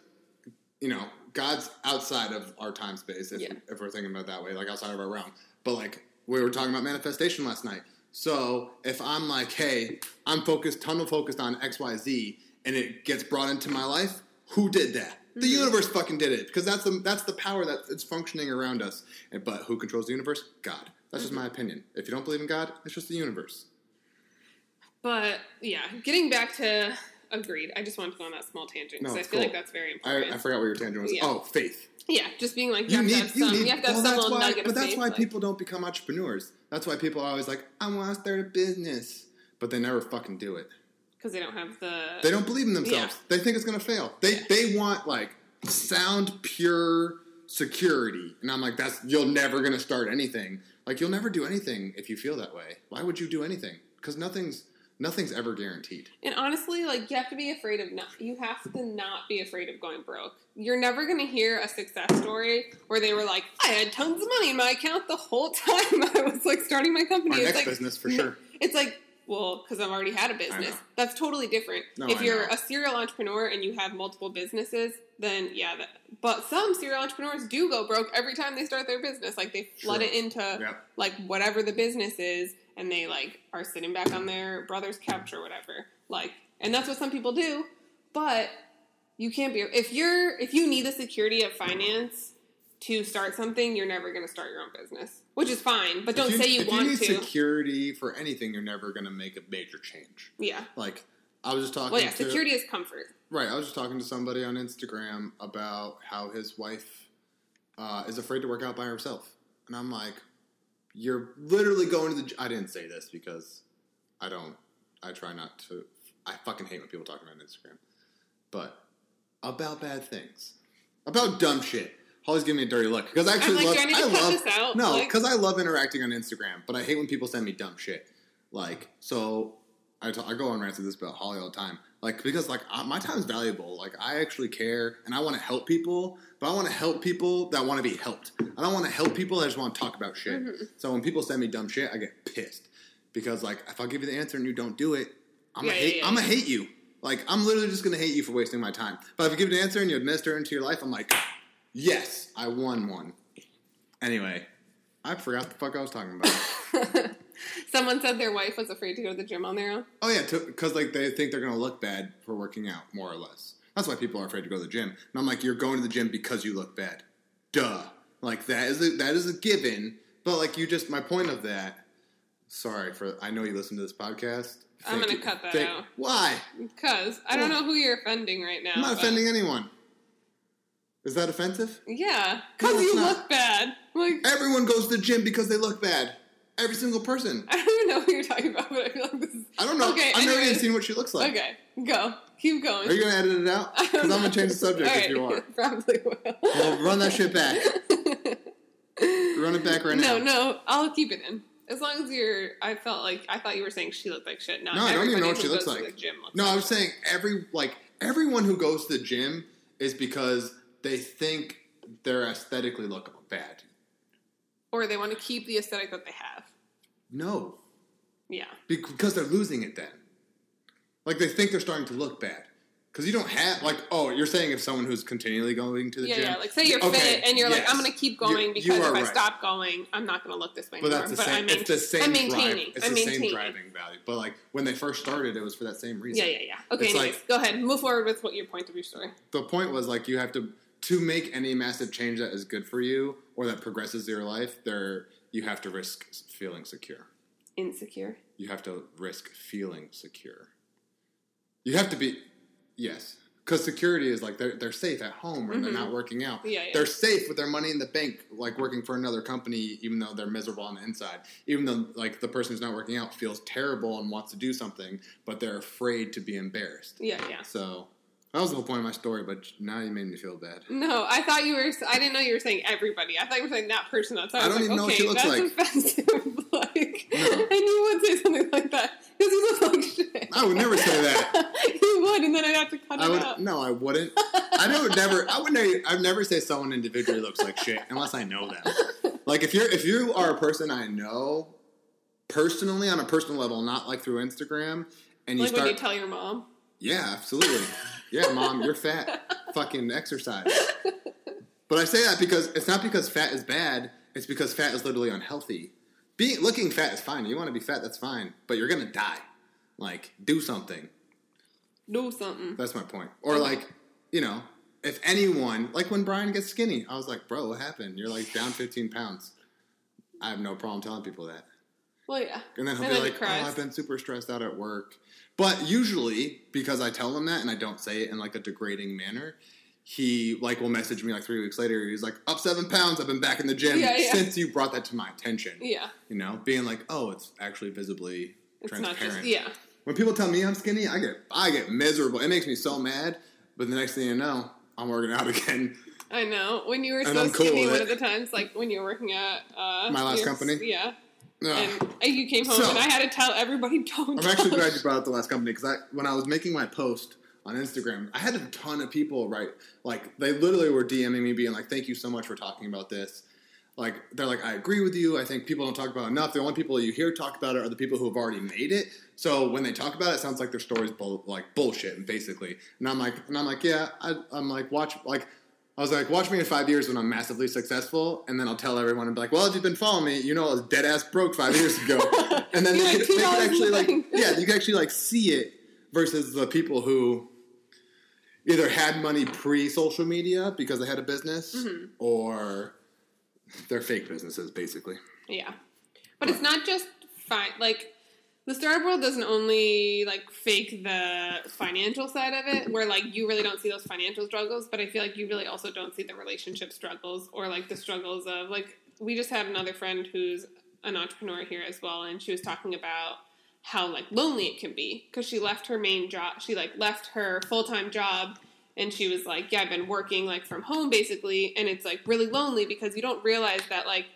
you know God's outside of our time space. If, Yeah. if we're thinking about it that way, like outside of our realm. But like we were talking about manifestation last night. So if I'm like, hey, I'm focused, tunnel focused on X, Y, Z, and it gets brought into my life, who did that? The Mm-hmm. universe fucking did it because that's the that's the power that it's functioning around us. And, but who controls the universe? God. That's just Mm-hmm. my opinion. If you don't believe in God, it's just the universe. But yeah, getting back to agreed. I just wanted to go on that small tangent because No, I feel cool. like that's very important. I forgot what your tangent was. Yeah. Oh, faith. yeah, just being like you, You have need, to have you some. need, you have to have well, some little why, nugget but that's faith, why like- people don't become entrepreneurs. That's why people are always like, I want to start a business, but they never fucking do it. Because they don't have the. They don't believe in themselves. Yeah. They think it's gonna fail. They they want like sound pure security, and I'm like, that's you're never gonna start anything. Like you'll never do anything if you feel that way. Why would you do anything? Because nothing's nothing's ever guaranteed. And honestly, like you have to be afraid of not. You have to not be afraid of going broke. You're never going to hear a success story where they were like, "I had tons of money in my account the whole time I was like starting my company." Our It's next like, business for sure. It's like, well, because I've already had a business. That's totally different. No, if I you're know. a serial entrepreneur and you have multiple businesses, then yeah. That, but some serial entrepreneurs do go broke every time they start their business. Like they flood Sure. it into Yep. like whatever the business is, and they like are sitting back on their brother's couch or whatever. Like, and that's what some people do. But you can't be if you're if you need the security of finance to start something, you're never going to start your own business, which is fine. But don't If say you if want you need to. security for anything, you're never gonna make a major change. yeah. Like I was just talking. Well, yeah. to, Security is comfort. Right. I was just talking to somebody on Instagram about how his wife uh, is afraid to work out by herself, and I'm like, "You're literally going to the." I didn't say this because I don't. I try not to. I fucking hate when people talk about Instagram, but about bad things, about dumb shit. Holly's giving me a dirty look because I actually like, love. I cut love this out? no, Like- because I love interacting on Instagram, but I hate when people send me dumb shit. Like so, I ta- I go on rants with this about Holly all the time. Like because like I, my is valuable. Like I actually care and I want to help people, but I want to help people that want to be helped. I don't want to help people that just want to talk about shit. Mm-hmm. So when people send me dumb shit, I get pissed because like if I give you the answer and you don't do it, I'm Yeah, gonna hate. yeah, I'm gonna hate you. Like I'm literally just gonna hate you for wasting my time. But if you give an answer and you administer it into your life, I'm like, yes, I won one. Anyway, I forgot the fuck I was talking about. Someone said their wife was afraid to go to the gym on their own. Oh yeah, because like they think they're gonna look bad for working out, more or less. That's why people are afraid to go to the gym. And I'm like, you're going to the gym because you look bad. Duh. Like that is a, that is a given. But like you just my point of that. Sorry for I know you listen to this podcast. I'm gonna you- cut that thank- out. Why? Because I don't know who you're offending right now. I'm not but- offending anyone. Is that offensive? Yeah, because No, you not. look bad. Like Everyone goes to the gym because they look bad. Every single person. I don't even know what you're talking about, but I feel like this is. I don't know. Okay, I've never even seen what she looks like. Okay, go. Keep going. Are you gonna edit it out? Because I'm gonna change the subject if you want. Probably will. Well, run that shit back. Run it back right no, now. no, no, I'll keep it in. As long as you're, I felt like I thought you were saying she looked like shit. Not No, I don't even know what she looks like. Gym looks No, like I was saying every like everyone who goes to the gym is because they think they're aesthetically look bad. or they want to keep the aesthetic that they have. No, Yeah, because they're losing it then. Like they think they're starting to look bad. Because you don't have like oh you're saying if someone who's continually going to the yeah, gym yeah. Like say you're Okay, fit and you're like. I'm going to keep going because if are I stop going, I'm not going to look this way But anymore. that's the but same. I'm, it's the same I'm drive. It's I'm the maintaining. same driving value. But like when they first started, it was for that same reason. Yeah, yeah, yeah. Okay, anyways, like- go ahead. Move forward with what your point of your story. The point was like you have to to make any massive change that is good for you or that progresses your life. There you have to risk feeling secure. insecure. You have to risk feeling secure. You have to be, yes, because security is like they're they're safe at home when they're not working out. Mm-hmm. Yeah, yeah. They're safe with their money in the bank, like working for another company, even though they're miserable on the inside. Even though like the person who's not working out feels terrible and wants to do something, but they're afraid to be embarrassed. Yeah, yeah. So that was the whole point of my story. But now you made me feel bad. No, I thought you were. I didn't know you were saying everybody. I thought you were saying that person outside. I was don't like, even know what she looks that's like. offensive. like, No. and you would say something like that because you look like shit. I would never say that. you would, and then I'd have to cut I it would out. no, I wouldn't. I would never. I would never. I'd never say someone individually looks like shit unless I know them. Like if you're if you are a person I know personally on a personal level, not like through Instagram, and you Like start. when you tell your mom. yeah, absolutely. Yeah, mom, you're fat. Fucking exercise. But I say that because it's not because fat is bad. It's because fat is literally unhealthy. Being looking fat is fine. You want to be fat, that's fine. But you're gonna die. Like, do something. Do something. That's my point. Or like, you know, if anyone, like when Brian gets skinny, I was like, bro, what happened? You're like down 15 pounds. I have no problem telling people that. Well, yeah. And then he'll And be then he like, oh. I've been super stressed out at work. But usually, because I tell him that and I don't say it in like a degrading manner, he like will message me like three weeks later. He's like, up seven pounds. I've been back in the gym Yeah, yeah. since you brought that to my attention. Yeah. You know, being like, oh, it's actually visibly It's not transparent. just yeah. When people tell me I'm skinny, I get I get miserable. It makes me so mad. But the next thing you know, I'm working out again. I know. When you were And so I'm skinny one of the times, like when you were working at uh, My last your- company? Yeah. And you came home So- and I had to tell everybody don't. I'm actually glad you brought up the last company because I, when I was making my post on Instagram, I had a ton of people write like they literally were DMing me, being like, "Thank you so much for talking about this." Like they're like, "I agree with you. I think people don't talk about it enough. The only people you hear talk about it are the people who have already made it. So when they talk about it, it sounds like their story's bull, like bullshit, basically." And I'm like, and I'm like, yeah, I, I'm like, watch like. I was like, watch me in five years when I'm massively successful, and then I'll tell everyone and be like, well, if you've been following me, you know I was dead ass broke five years ago. And then they had could, they could actually like, yeah, you can actually like see it versus the people who either had money pre social media because they had a business Mm-hmm. or they're fake businesses, basically. Yeah. But it's not just fine. Like, the startup world doesn't only, like, fake the financial side of it, where, like, you really don't see those financial struggles, but I feel like you really also don't see the relationship struggles or, like, the struggles of, like, we just had another friend who's an entrepreneur here as well, and she was talking about how, like, lonely it can be because she left her main job. She, like, left her full time job and she was like, "Yeah, I've been working like from home basically, and it's like really lonely because you don't realize that like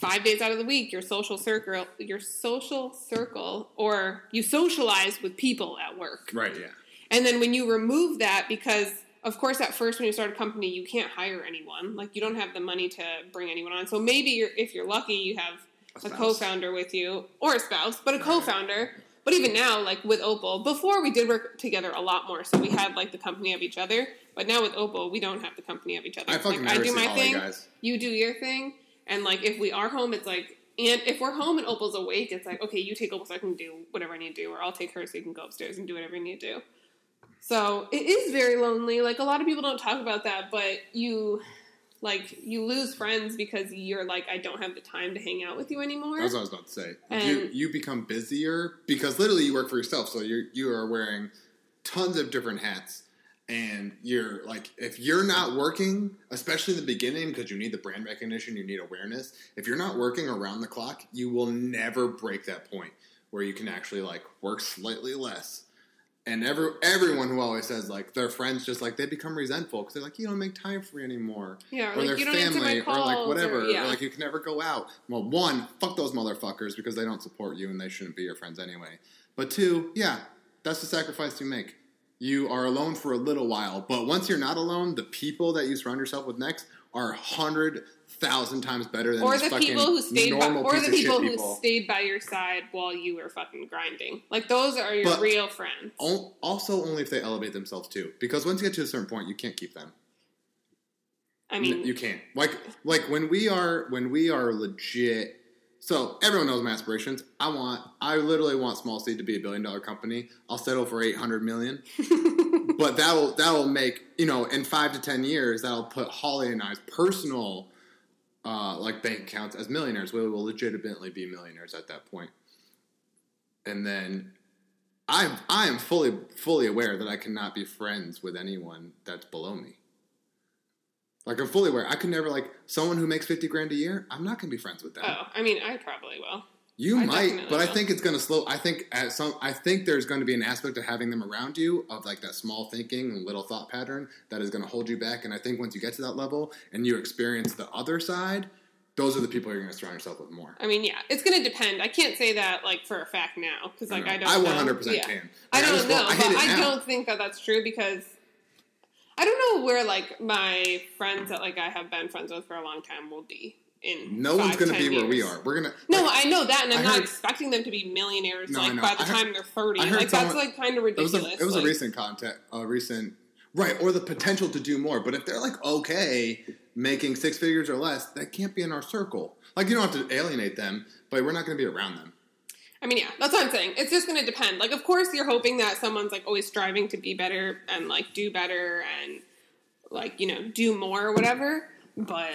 five days out of the week your social circle, your social circle, or you socialize with people at work, Right, yeah. and then when you remove that, because of course at first when you start a company you can't hire anyone, like you don't have the money to bring anyone on. So maybe you're, if you're lucky, you have A a co-founder with you or a spouse, but a co-founder. But even now, like with Opal, before we did work together a lot more, so we had like the company of each other. But now with Opal, we don't have the company of each other. I like, I do my thing, you do your thing, and like if we are home, it's like, and if we're home and Opal's awake, it's like, okay, you take Opal so I can do whatever I need to do, or I'll take her so you can go upstairs and do whatever you need to do. So it is very lonely. Like a lot of people don't talk about that, but you like you lose friends because you're like, I don't have the time to hang out with you anymore. That's what I was about to say. you, And- you become busier because literally you work for yourself, so you you are wearing tons of different hats, and you're like, if you're not working, especially in the beginning, because you need the brand recognition, you need awareness. If you're not working around the clock, you will never break that point where you can actually like work slightly less. And every, everyone who always says like their friends just like they become resentful because they're like you don't make time for me anymore Yeah, or or like, their you don't my family, or like whatever, or- yeah. or like you can never go out. Well, one, fuck those motherfuckers because they don't support you and they shouldn't be your friends anyway. But two, yeah, that's the sacrifice you make. You are alone for a little while, but once you're not alone, the people that you surround yourself with next are hundred thousand times better than or the people who stayed by, or the people who people. stayed by your side while you were fucking grinding. Like those are your But- real friends. Also, only if they elevate themselves too, because once you get to a certain point, you can't keep them. I mean, you can't. Like like when we are when we are legit. So everyone knows my aspirations. I want. I literally want Small Seed to be a billion dollar company. I'll settle for eight hundred million. but that will that will make you know in five to ten years that'll put Holly and I's personal uh, like bank accounts as millionaires. We will legitimately be millionaires at that point. and then I I am fully fully aware that I cannot be friends with anyone that's below me. Like I'm fully aware I could never like someone who makes fifty grand a year. I'm not gonna be friends with them. Oh, I mean, I probably will. You I might, but I think it's to slow. I think at some, I think there's going to be an aspect of having them around you of like that small thinking and little thought pattern that is going to hold you back. And I think once you get to that level and you experience the other side, those are the people you're going to surround yourself with more. I mean, yeah, it's going to depend. I can't say that like for a fact now because like I, don't. I know. 100 percent can. I don't know, I but I don't think that that's true because I don't know where like my friends that like I have been friends with for a long time will be in. No one's going to be where we are. We're to. No, I know that, and I'm I not heard- expecting them to be millionaires No, like by the I heard- time they're 30. I heard Like that's like kind of It was ridiculous. a, it was like, a recent content, a recent right, or the potential to do more. But if they're like okay, making six figures or less, that can't be in our circle. Like you don't have to alienate them, but we're not going to be around them. I mean, yeah, that's what I'm saying. It's just going to depend. Like, of course, you're hoping that someone's like always striving to be better and like do better and like you know do more or whatever. But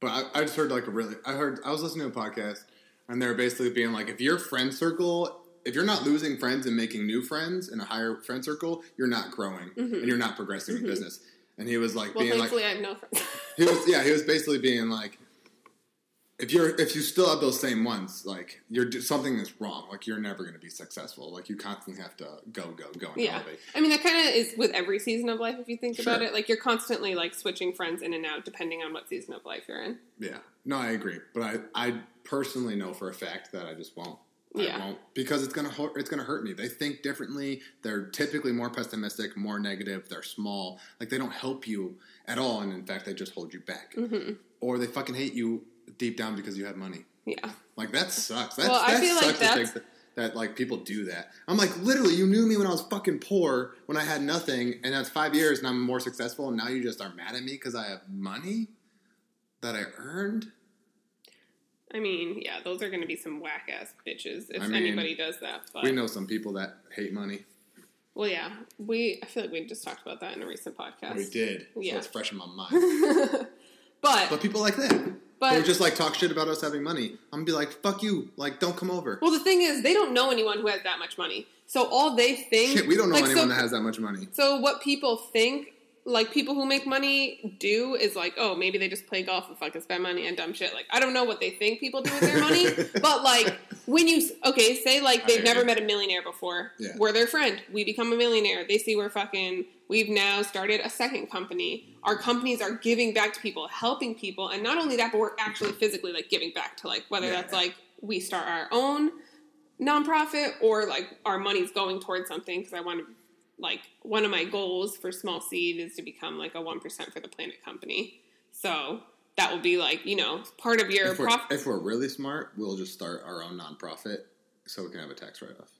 But I, I just heard like a really, I heard, I was listening to a podcast, and they were basically being like, if your friend circle, if you're not losing friends and making new friends in a higher friend circle, you're not growing and you're not progressing in business. And he was like Mm-hmm. well, being like, I have no friends. he was yeah he was basically being like if you're if you still have those same ones like you're something is wrong like you're never going to be successful like you constantly have to go go go and yeah, elevate I mean that kind of is with every season of life if you think about it. Like you're constantly like switching friends in and out depending on what season of life you're in. yeah no i agree but i i personally know for a fact that i just won't Yeah. I won't because it's gonna hurt. It's gonna hurt me. They think differently. They're typically more pessimistic, more negative. They're small. Like they don't help you at all, and in fact, they just hold you back. Mm-hmm. Or they fucking hate you deep down because you have money. Yeah, Like that sucks. That's, Well, I that feel sucks to that's- that, that like people do that. I'm like, literally, you knew me when I was fucking poor, when I had nothing, and that's five years, and I'm more successful, and now you just are mad at me because I have money that I earned. I mean, yeah, those are going to be some whack ass bitches if I mean, anybody does that. But We know some people that hate money. well, yeah, we. I feel like we just talked about that in a recent podcast. We did. So Yeah. it's fresh in my mind. but but people like that. But- Or just like talk shit about us having money. I'm gonna be like, fuck you. Like, don't come over. Well, the thing is, they don't know anyone who has that much money. So all they think, Shit, we don't know like, anyone so, that has that much money. So what people think, like people who make money do, is like, oh, maybe they just play golf and fucking spend money on dumb shit. Like I don't know what they think people do with their money, but like when you okay, say like they've never met a millionaire before, Yeah. we're their friend, we become a millionaire. They see we're fucking. We've now started a second company. Our companies are giving back to people, helping people, and not only that, but we're actually physically like giving back to like whether Yeah. that's like we start our own nonprofit or like our money's going towards something because I want to like one of my goals for small seed is to become like a 1% for the planet company. So that will be like, you know, part of your If we're, profit if we're really smart, we'll just start our own nonprofit so we can have a tax write off.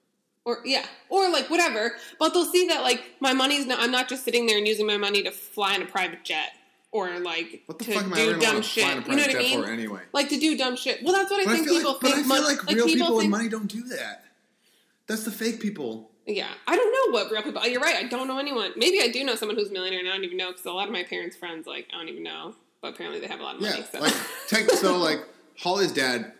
or yeah, or like whatever, but they'll see that like my money's not I'm not just sitting there and using my money to fly in a private jet or like What the to I do dumb shit. fly in a You know what I mean? anyway? Like to do dumb shit. Well, that's what I But I think feel people like, but think. I feel mon- like real people people with money don't do that. That's the fake people. Yeah, I don't know what real people. You're right. I don't know anyone. Maybe I do know someone who's a millionaire, and I don't even know because a lot of my parents' friends, like, I don't even know. But apparently, they have a lot of Yeah, money. So. like tech, so like Holly's dad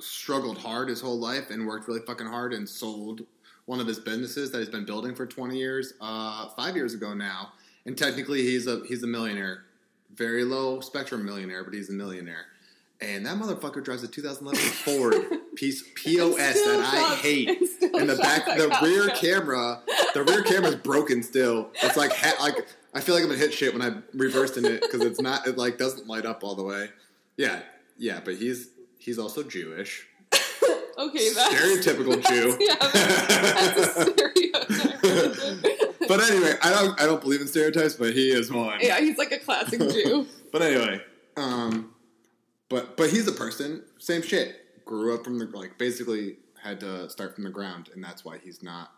struggled hard his whole life and worked really fucking hard and sold one of his businesses that he's been building for 20 years, uh, five years ago now. And technically, he's a he's a millionaire, very low spectrum millionaire, but he's a millionaire. And that motherfucker drives a 2011 Ford piece POS that I shocked. hate. And the back, the rear camera, the rear camera's broken still. It's like ha- like I feel like I'm gonna hit shit when I reversed in it because it's not it like doesn't light up all the way. Yeah, yeah, but he's he's also Jewish, Okay, that's stereotypical Jew. Yeah, that's a stereotype. but anyway, I don't I don't believe in stereotypes, but he is one. yeah, he's like a classic Jew. But anyway, um, but but he's a person, same shit. Grew up from the like basically had to start from the ground, and that's why he's not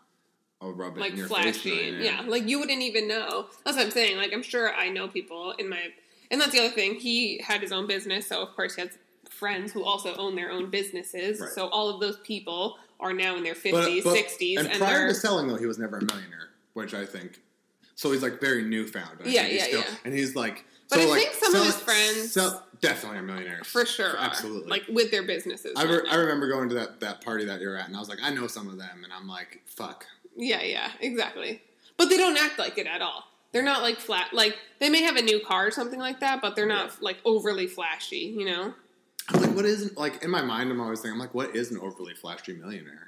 a rub it like your flashy. Yeah, like you wouldn't even know. That's what I'm saying. Like I'm sure I know people in my, and that's the other thing. He had his own business, so of course he has friends who also own their own businesses. Right. So all of those people are now in their 50s, but- 60s, And, and, prior they're to selling, though, he was never a millionaire, which I think. So he's like very newfound. I Yeah, think. Yeah, still, yeah. And he's like But So, I like, think some so- of his friends, so, definitely are millionaires for sure, absolutely. like with their businesses. I, re-. I remember going to that, that party that you're at, and I was like, I know some of them, and I'm like, fuck. Yeah, yeah, exactly. But they don't act like it at all. They're not like flat. Like they may have a new car or something like that, but they're not like overly flashy. You know? I'm like, what isn't like in my mind? I'm always thinking, I'm like, what is an overly flashy millionaire?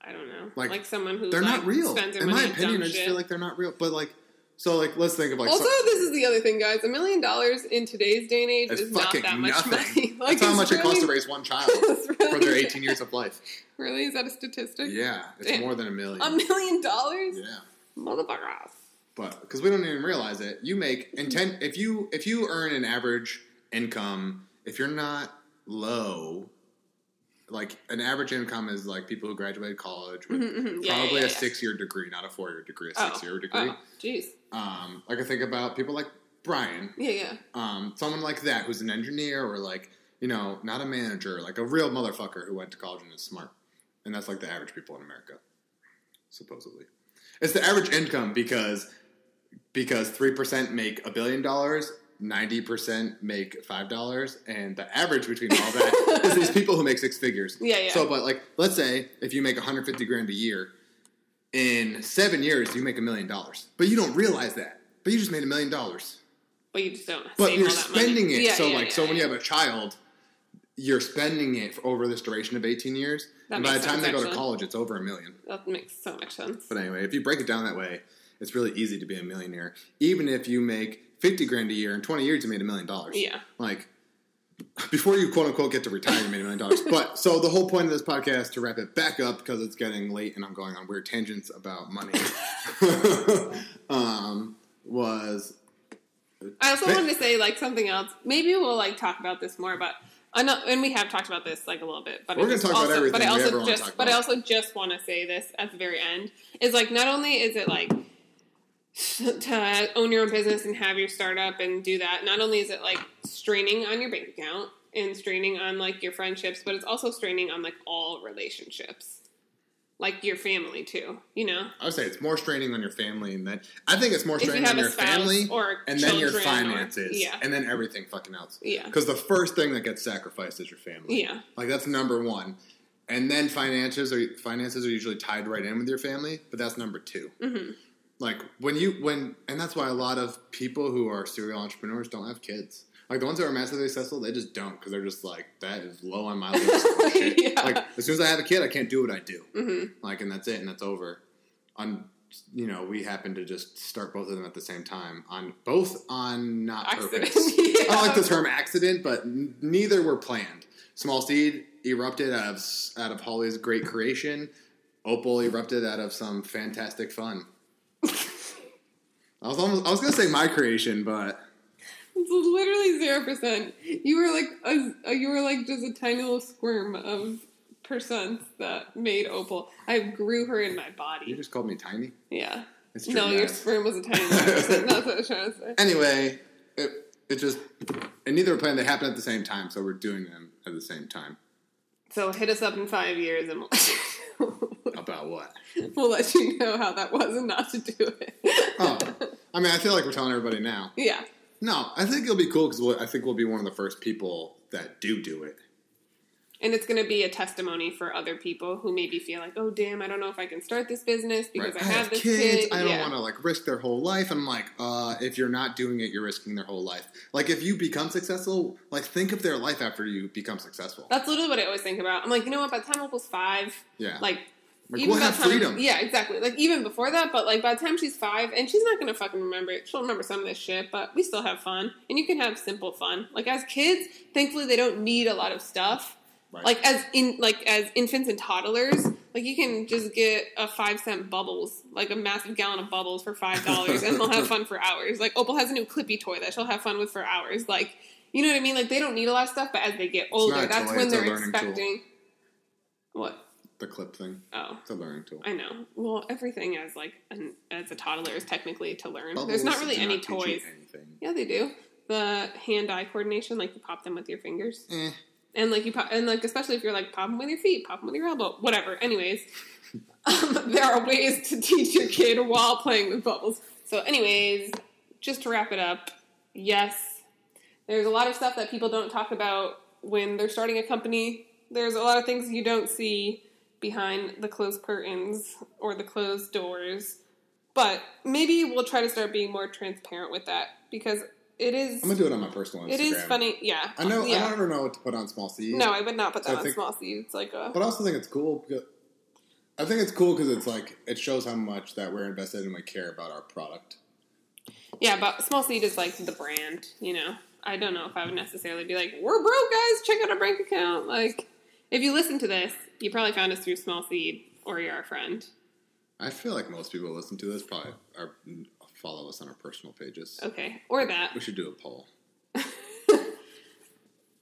I don't know. Like, Like, someone who They're like, not real. Spends their In my opinion, I just shit. feel like they're not real. But like, so like, let's think of like, also, so- this is the other thing, guys. A million dollars in today's day and age is not fucking that much nothing. money. Like, That's how much it costs to raise one child it's for their 18 years of life. Really, is that a statistic? Yeah, it's Damn. more than a million. A million dollars, yeah. motherfucker. but because we don't even realize it, you make in ten. If you if you earn an average income, if you're not low, like an average income is like people who graduated college with Mhm, mhm. Yeah, probably yeah, a yeah. six year degree, not a four year degree, a six year degree. Oh, jeez. Um, like I think about people like Brian, Yeah, yeah. um, someone like that who's an engineer or like you know not a manager, like a real motherfucker who went to college and is smart, and that's like the average people in America, supposedly. It's the average income because because three percent make a billion dollars, ninety percent make five dollars, and the average between all that is these people who make six figures. Yeah, yeah. So, but like, let's say if you make 150 grand a year, in seven years you make a million dollars, but you don't realize that. But you just made a million dollars. But you just don't. But save you're all that money. spending it. Yeah, so yeah, like, yeah, so when you have a child, you're spending it for over this duration of 18 years. That and by the time sense, they go to college, it's over a million. that makes so much sense. But anyway, if you break it down that way, it's really easy to be a millionaire. Even if you make 50 grand a year, in 20 years you made a million dollars. Yeah. Like, before you quote unquote get to retire, you made a million dollars. But so the whole point of this podcast to wrap it back up because it's getting late and I'm going on weird tangents about money. um, was I also wanted to say like something else. Maybe we'll like talk about this more, but I know, and we have talked about this like a little bit. But We're gonna just talk about everything But I also just, but I also just want to say this at the very end is like not only is it like to own your own business and have your startup and do that. Not only is it like straining on your bank account and straining on like your friendships, but it's also straining on like all relationships, like your family too. You know, I would say it's more straining on your family, and then I think it's more you straining have on your family, or and then your children or- finances, yeah, and then everything fucking else. yeah, Because the first thing that gets sacrificed is your family. yeah. Like that's number one, and then finances are finances are usually tied right in with your family, but that's number two. hmm Like when you when, and that's why a lot of people who are serial entrepreneurs don't have kids. Like the ones that are massively successful, they just don't because they're just like that is low on my list. Yeah. Like as soon as I have a kid, I can't do what I do. hmm Like and that's it, and that's over. On you know, we happen to just start both of them at the same time on both on not Accident. purpose. yeah. I like the term accident, but n- neither were planned. Small Seed erupted out of out of Holly's great creation. Opal erupted out of some fantastic fun. I was almost I was gonna say my creation, but It's literally zero percent. You were like a, you were like just a tiny little squirm of percents that made Opal. I grew her in my body. you just called me tiny. Yeah. No, your sperm was a tiny little percent. That's what I was trying to say. Anyway, it, it just and neither were planned. They happened at the same time, so we're doing them at the same time. So hit us up in five years and we'll About what? we'll let you know how that was and not to do it. Oh, I mean, I feel like we're telling everybody now. yeah. No, I think it'll be cool because we'll, I think we'll be one of the first people that do do it. And it's going to be a testimony for other people who maybe feel like, oh, damn, I don't know if I can start this business because Right. I, have, this kids. kid. I don't yeah. want to like risk their whole life. I'm like, uh, if you're not doing it, you're risking their whole life. Like, if you become successful, like think of their life after you become successful. That's literally what I always think about. I'm like, you know what? By the time Opal's five, Yeah, like like even we'll have time, freedom. Yeah, exactly. Like even before that, but like by the time she's five, and she's not gonna fucking remember it. She'll remember some of this shit, but we still have fun, and you can have simple fun. Like as kids, thankfully they don't need a lot of stuff. Right. Like as in like as infants and toddlers, like you can just get a five cent bubbles, like a massive gallon of bubbles for five dollars, and they'll have fun for hours. Like Opal has a new Clippy toy that she'll have fun with for hours. Like you know what I mean? Like they don't need a lot of stuff, but as they get older, that's when they're learning tool. expecting. What? The clip thing. Oh. the learning tool. I know. Well, everything as like an, as a toddler is technically to learn. Bubbles There's not really any not toys. Yeah, they do. The hand-eye coordination, like you pop them with your fingers, Eh. and like you pop, and like especially if you're like pop them with your feet, pop them with your elbow, whatever. Anyways, um, there are ways to teach your kid while playing with bubbles. So, anyways, just to wrap it up, yes, there's a lot of stuff that people don't talk about when they're starting a company. There's a lot of things you don't see behind the closed curtains or the closed doors. But maybe we'll try to start being more transparent with that because it is. I'm gonna do it on my personal Instagram. It is funny, yeah. I know. Yeah. I never know what to put on small seed. No, I would not put that I on think- small seed. It's like a But I also think it's cool. Because, I think it's cool because it's like it shows how much that we're invested and we care about our product. yeah, but small seed is like the brand. You know, I don't know if I would necessarily be like, "We're broke, guys. Check out our bank account." Like, if you listen to this, you probably found us through small seed or you're our friend. I feel like most people listen to this probably are follow us on our personal pages. Okay, or that. We should do a poll.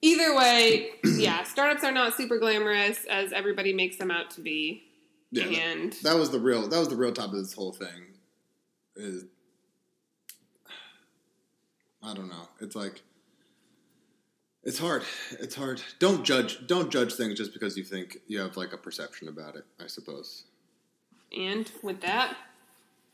Either way, yeah, startups are not super glamorous as everybody makes them out to be. Yeah, that- and that was the real. That was the real top of this whole thing. Is I don't know. It's like it's hard. It's hard. Don't judge. Don't judge things just because you think you have like a perception about it. I suppose. And with that,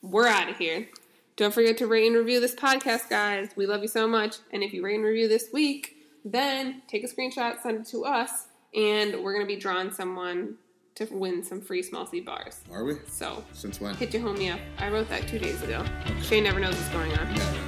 we're out of here. Don't forget to rate and review this podcast, guys. We love you so much. And if you rate and review this week, then take a screenshot, send it to us, and we're going to be drawing someone to win some free small seed bars. Are we? So Since when? hit your homie up. I wrote that two days ago. Shay never knows what's going on. Yeah.